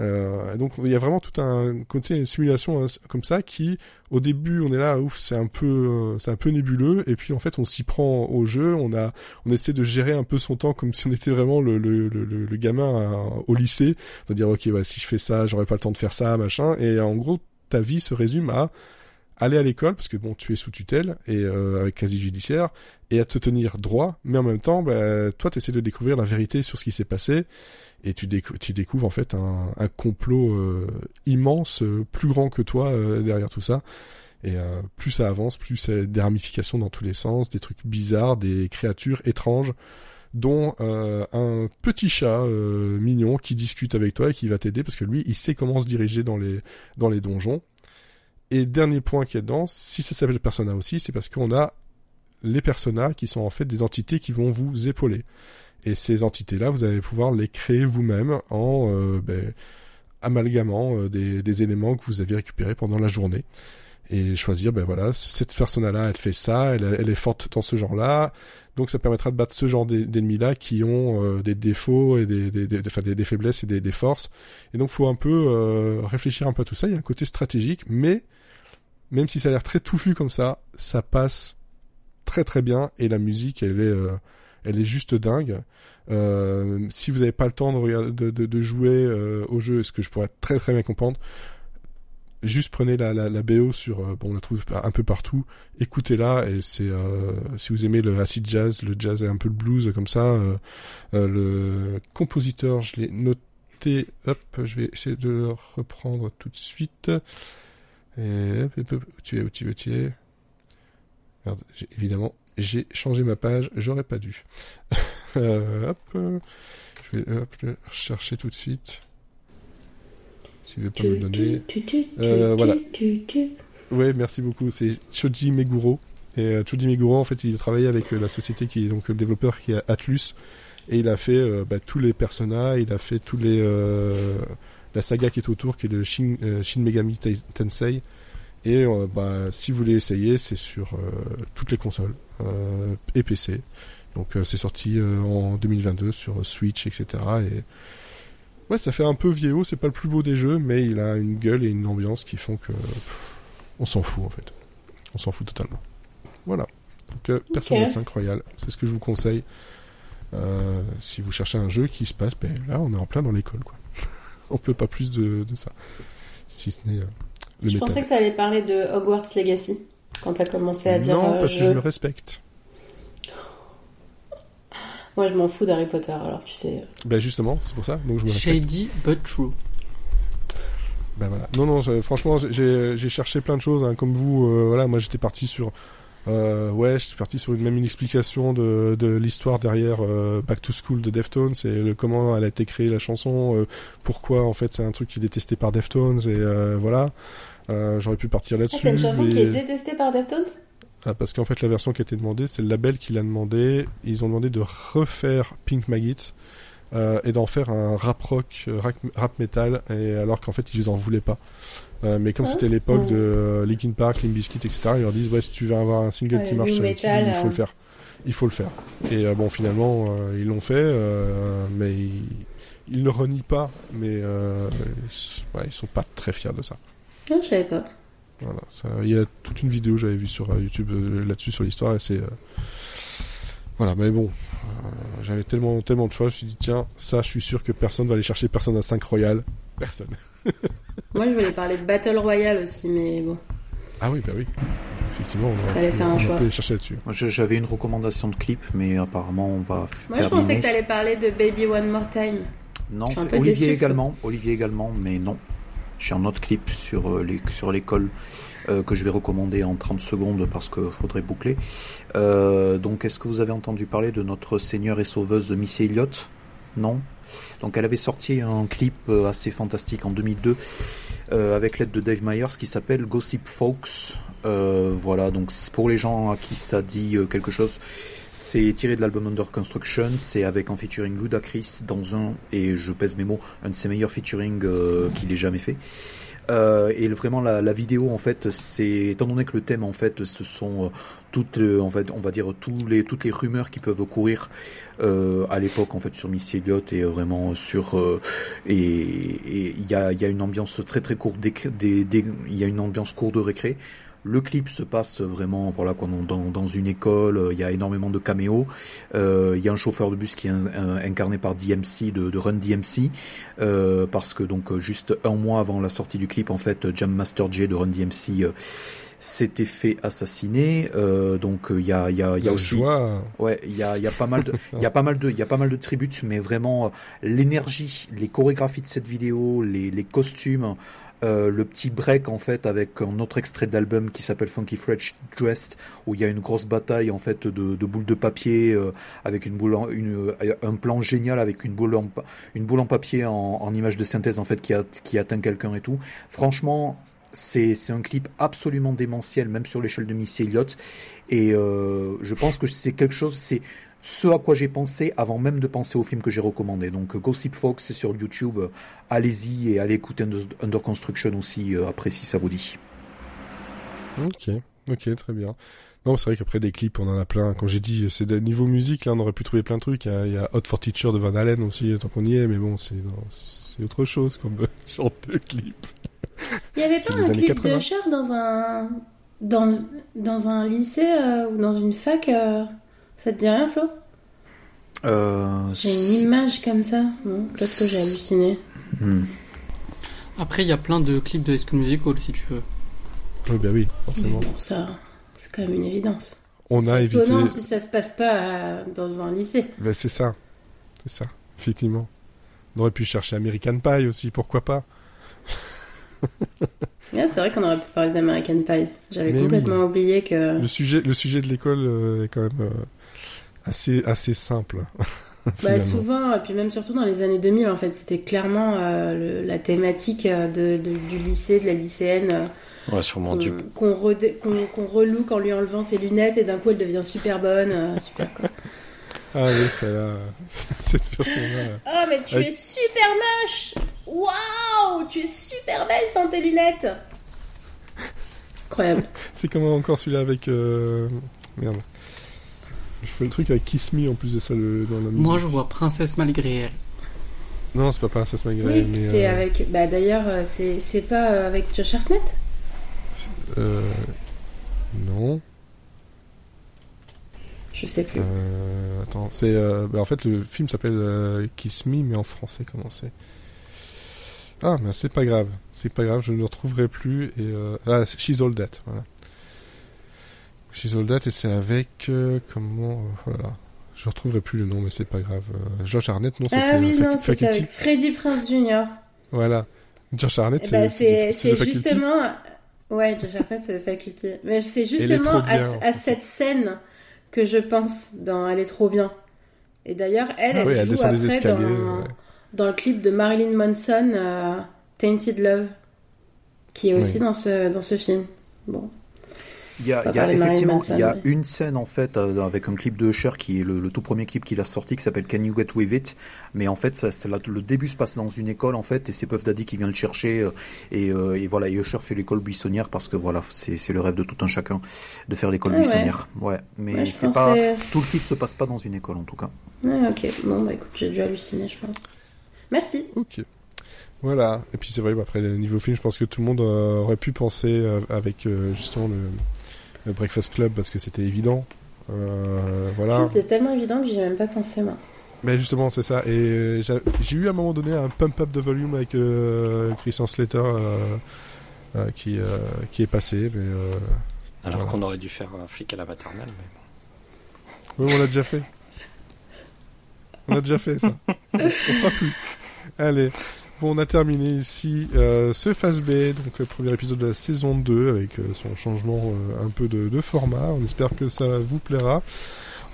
Speaker 1: Euh, donc il y a vraiment tout un côté une simulation hein, comme ça qui au début on est là ouf c'est un peu euh, c'est un peu nébuleux. Et puis en fait on s'y prend au jeu. On a on essaie de gérer un peu son temps comme <laughs> si on était vraiment le le, le, le- gamin euh, au lycée. De dire ok ouais, si je fais ça j'aurai pas le temps de faire ça machin. Et en gros ta vie se résume à aller à l'école parce que bon tu es sous tutelle et euh, avec quasi judiciaire et à te tenir droit mais en même temps bah, toi tu de découvrir la vérité sur ce qui s'est passé et tu, décou- tu découvres en fait un, complot euh, immense euh, plus grand que toi derrière tout ça. Et plus ça avance plus c'est des ramifications dans tous les sens des trucs bizarres des créatures étranges dont euh, un petit chat euh, mignon qui discute avec toi et qui va t'aider parce que lui il sait comment se diriger dans les dans les donjons et dernier point qui est dedans, si ça s'appelle Persona aussi, c'est parce qu'on a les personas qui sont en fait des entités qui vont vous épauler. Et ces entités-là, vous allez pouvoir les créer vous-même en euh, ben, amalgamant euh, des, éléments que vous avez récupérés pendant la journée. Et choisir, ben voilà, cette persona-là, elle fait ça, elle, elle est forte dans ce genre-là, donc ça permettra de battre ce genre d'e- d'ennemis-là qui ont euh, des défauts et des, des, enfin, des, faiblesses et des, forces. Et donc faut un peu réfléchir un peu à tout ça. Il y a un côté stratégique, mais même si ça a l'air très touffu comme ça, ça passe très très bien et la musique elle est euh, juste dingue. Euh, si vous n'avez pas le temps de, jouer euh, au jeu, ce que je pourrais très très bien comprendre, juste prenez la, la, BO sur, bon on la trouve un peu partout, écoutez-la et c'est si vous aimez le acid jazz, le jazz et un peu le blues comme ça, le compositeur je l'ai noté, hop, je vais essayer de le reprendre tout de suite. Et hop, hop, hop, où tu es, où tu es, où tu es. Merde, évidemment, j'ai changé ma page, j'aurais pas dû. <laughs> Euh, hop, euh, je vais hop, chercher tout de suite. S'il veut pas me le donner.
Speaker 3: Tu, tu, tu,
Speaker 1: Euh, voilà. Ouais, merci beaucoup. C'est Shoji Meguro. Et euh, Shoji Meguro, en fait, il travaillait avec euh, la société qui est donc le développeur qui est Atlus. Et il a fait euh, bah, tous les personnages, il a fait tous les euh, la saga qui est autour, qui est le Shin, euh, Shin Megami Tensei. Et euh, bah, si vous voulez essayer, c'est sur euh, toutes les consoles euh, et PC. Donc c'est sorti en 2022 sur Switch, etc. Et ouais, ça fait un peu vieillot. C'est pas le plus beau des jeux, mais il a une gueule et une ambiance qui font que pff, on s'en fout en fait. On s'en fout totalement. Voilà. Donc euh, Persona
Speaker 3: Ok.
Speaker 1: 5 Royal, c'est ce que je vous conseille. Euh, si vous cherchez un jeu qui se passe, ben là on est en plein dans l'école quoi. On peut pas plus de, de ça. Si ce n'est euh, le
Speaker 3: Je
Speaker 1: métal.
Speaker 3: pensais que tu allais parler de Hogwarts Legacy quand tu as commencé à dire
Speaker 1: non,
Speaker 3: euh,
Speaker 1: parce que je me respecte.
Speaker 3: Moi, je m'en fous d'Harry Potter, alors tu sais.
Speaker 1: Ben justement, c'est pour ça. Donc je me respecte.
Speaker 5: Shady but true.
Speaker 1: Ben voilà. Non, non, franchement, j'ai j'ai cherché plein de choses, hein, comme vous. euh, voilà, moi j'étais parti sur Euh, ouais, je suis parti sur une même une explication de, de l'histoire derrière euh, Back to School de Deftones et le, comment elle a été créée la chanson, euh, pourquoi en fait c'est un truc qui est détesté par Deftones et euh, voilà. Euh, J'aurais pu partir
Speaker 3: Ah,
Speaker 1: là-dessus.
Speaker 3: c'est une chanson
Speaker 1: mais-
Speaker 3: qui est détestée par Deftones?
Speaker 1: Ah, parce qu'en fait la version qui a été demandée, c'est le label qui l'a demandé. Ils ont demandé de refaire Pink Maggot euh, et d'en faire un rap rock, rap, rap metal, et alors qu'en fait ils en voulaient pas. Euh, mais comme
Speaker 3: Ah.
Speaker 1: c'était l'époque de euh, Linkin Park, Limp Bizkit, etc., ils leur disent ouais si tu veux avoir un single
Speaker 3: Ouais,
Speaker 1: qui marche sur YouTube, il faut le faire. Il faut le faire. Et euh, bon finalement ils l'ont fait, mais ils, ne renient pas, mais ils, ouais, ils sont pas très fiers de ça.
Speaker 3: Non, je savais pas.
Speaker 1: Voilà, ça- il y a toute une vidéo que j'avais vue sur YouTube là-dessus sur l'histoire et c'est voilà, mais bon, euh, j'avais tellement tellement de choix, je me suis dit tiens, ça, je suis sûr que personne va aller chercher personne à 5 Royal, personne. <laughs>
Speaker 3: Moi, je voulais parler de Battle Royale aussi, mais bon.
Speaker 1: Ah oui, bah oui, effectivement, on, aurait pu-
Speaker 3: faire un
Speaker 1: on
Speaker 3: choix.
Speaker 1: chercher là-dessus.
Speaker 4: Moi, J'avais une recommandation de clip, mais apparemment on va
Speaker 3: Moi, je pensais que t'allais parler de Baby One More Time.
Speaker 4: Non, Olivier
Speaker 3: déçu,
Speaker 4: également, Olivier également, mais non. J'ai un autre clip sur euh, les sur l'école euh, que je vais recommander en 30 secondes parce qu'il faudrait boucler. Euh, donc, est-ce que vous avez entendu parler de notre seigneur et sauveuse Missy Elliott? Non? Donc, elle avait sorti un clip euh, assez fantastique en 2002 euh, avec l'aide de Dave Myers qui s'appelle Gossip Folks. Euh, voilà, donc pour les gens à qui ça dit quelque chose, c'est tiré de l'album Under Construction, c'est avec en featuring Ludacris dans un, et je pèse mes mots, un de ses meilleurs featuring euh, qu'il ait jamais fait. Euh, et vraiment la, la vidéo en fait, c'est étant donné que le thème en fait, ce sont euh, toutes, euh, on va dire tous les toutes les rumeurs qui peuvent courir euh, à l'époque en fait sur Missy Elliott et euh, vraiment sur euh, et il y a il y a une ambiance très très courte des, il y a une ambiance cour de récré. Le clip se passe vraiment voilà dans, dans une école, euh, il y a énormément de caméos. Euh, il y a un chauffeur de bus qui est in- in- incarné par DMC de, de Run DMC euh, parce que donc euh, juste un mois avant la sortie du clip en fait Jam Master J de Run DMC euh, s'était fait assassiner. Euh, donc euh, il y a il y a il y a aussi
Speaker 1: joie,
Speaker 4: Ouais, il y a, il y a pas mal de, <laughs> il y a pas mal de, il y a pas mal de tributes, mais vraiment l'énergie, les chorégraphies de cette vidéo, les, les costumes, euh, le petit break en fait avec un autre extrait de l'album qui s'appelle Funky Fresh Dressed où il y a une grosse bataille en fait de, boules de papier euh, avec une boule, en- une, euh, un plan génial avec une boule en, une boule en papier en, en image de synthèse en fait qui, a, qui atteint quelqu'un et tout. Franchement, c'est c'est un clip absolument démentiel, même sur l'échelle de Missy Elliott. Et euh, je pense que c'est quelque chose, c'est ce à quoi j'ai pensé avant même de penser au film que j'ai recommandé. Donc Gossip Fox, c'est sur YouTube. Allez-y et allez écouter Under, Construction aussi euh, après si ça vous dit.
Speaker 1: Ok, ok, très bien. Non, c'est vrai qu'après des clips, on en a plein. Comme j'ai dit, c'est de niveau musique, là, on aurait pu trouver plein de trucs. Il y a, il y a Hot for Teacher de Van Halen aussi, tant qu'on y est, mais bon, c'est non, c'est autre chose comme <laughs> genre de clip.
Speaker 3: Il y avait pas un clip
Speaker 1: 80.
Speaker 3: de Cher dans un dans dans un lycée euh, ou dans une fac euh, Ça te dit rien, Flo?
Speaker 4: Euh,
Speaker 3: J'ai une image comme ça. Bon, peut-être que j'ai halluciné.
Speaker 4: hmm.
Speaker 5: Après, il y a plein de clips de High School Musical si tu veux.
Speaker 1: Oui, bah oui, forcément.
Speaker 3: bon, ça, c'est quand même une évidence.
Speaker 1: On a évité.
Speaker 3: étonnant si ça se passe pas euh, dans un lycée.
Speaker 1: Ben, c'est ça. C'est ça, effectivement. On aurait pu chercher American Pie aussi, pourquoi pas <laughs>
Speaker 3: c'est vrai qu'on aurait pu parler d'American Pie. J'avais complètement oublié que.
Speaker 1: le sujet, le sujet de l'école euh, est quand même assez, assez simple. <laughs>
Speaker 3: Bah, souvent, et puis même surtout dans les années 2000, en fait, c'était clairement euh, le- la thématique euh, de, de- du lycée, de la lycéenne, euh,
Speaker 2: Ouais, sûrement
Speaker 3: qu'on
Speaker 2: du.
Speaker 3: qu'on redé- qu'on- qu'on relook en lui enlevant ses lunettes et d'un coup elle devient super bonne. euh, <laughs> super quoi.
Speaker 1: Ah oui, ça là, <laughs> cette version-là. euh,
Speaker 3: Oh, mais tu
Speaker 1: Avec-
Speaker 3: es super moche Waouh Tu es super belle sans tes lunettes Incroyable.
Speaker 1: C'est comment encore celui-là avec... euh, Merde. Je fais le truc avec Kiss Me en plus de ça le, dans la musique.
Speaker 5: Moi, je vois Princesse malgré elle.
Speaker 1: Non, c'est pas Princess Magret,
Speaker 3: Oui,
Speaker 1: mais...
Speaker 3: c'est
Speaker 1: euh,
Speaker 3: avec. Bah d'ailleurs, euh, c'est c'est pas euh, avec Josh Hartnett?
Speaker 1: Euh, Non.
Speaker 3: Je sais plus.
Speaker 1: Euh, attends, c'est... euh, bah, en fait, le film s'appelle euh, Kiss Me, mais en français, comment c'est? Ah, mais c'est pas grave. C'est pas grave, je ne le retrouverai plus. Et, euh, Ah, c'est She's All That, voilà. She's All That, et c'est avec... euh, comment... euh, Voilà. Je retrouverai plus le nom, mais c'est pas grave. Euh, Josh Harnett, non, c'était
Speaker 3: ah oui, non, c'était avec Freddie Prince Jr.
Speaker 1: Voilà. Josh Harnett,
Speaker 3: Eh ben,
Speaker 1: c'est The
Speaker 3: c'est justement Ouais, Josh Hartnett, c'est Faculty. Mais c'est justement à, cette scène que je pense dans Elle est trop bien. Et d'ailleurs, elle,
Speaker 1: Ah
Speaker 3: elle
Speaker 1: oui, elle
Speaker 3: joue
Speaker 1: descend des
Speaker 3: après
Speaker 1: escaliers.
Speaker 3: dans,
Speaker 1: ouais.
Speaker 3: dans le clip de Marilyn Manson, euh, Tainted Love, qui est aussi
Speaker 1: Oui.
Speaker 3: dans, ce, dans ce film. Bon.
Speaker 4: Il y a, il y effectivement il y a une scène en fait euh, avec un clip de Usher qui est le, le tout premier clip qu'il a sorti qui s'appelle Can You Get With It? Mais en fait ça, c'est là, le début se passe dans une école en fait et c'est Puff Daddy qui vient le chercher euh, et, euh, et voilà et Usher fait l'école buissonnière parce que voilà c'est c'est le rêve de tout un chacun de faire l'école
Speaker 3: Ah
Speaker 4: buissonnière ouais mais
Speaker 3: Ouais, je
Speaker 4: c'est pas
Speaker 3: pensais-
Speaker 4: tout le clip se passe pas dans une école en tout cas
Speaker 3: Ouais, ok. Bon, bah écoute, j'ai dû halluciner, je pense. Merci.
Speaker 1: Ok. Voilà. Et puis c'est vrai, après, le niveau film, je pense que tout le monde euh, aurait pu penser euh, avec euh, justement le, le Breakfast Club parce que c'était évident. Euh, voilà.
Speaker 3: C'était tellement évident que j'y ai même pas pensé, moi.
Speaker 1: Mais justement, c'est ça. Et euh, j'ai eu à un moment donné un pump up de volume avec euh, Christian Slater euh, euh, qui, euh, qui est passé. Mais euh,
Speaker 2: Alors
Speaker 1: Voilà.
Speaker 2: qu'on aurait dû faire un flic à la maternelle. Mais...
Speaker 1: oui, on l'a déjà fait. On a déjà fait ça. <laughs> on fera plus. Allez. On a terminé ici euh, ce Phase B, donc le premier épisode de la saison 2 avec euh, son changement euh, un peu de, de format. On espère que ça vous plaira.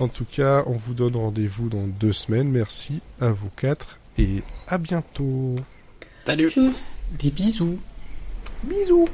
Speaker 1: En tout cas, on vous donne rendez-vous dans deux semaines. Merci à vous quatre et à bientôt.
Speaker 2: Salut.
Speaker 5: Des bisous.
Speaker 4: bisous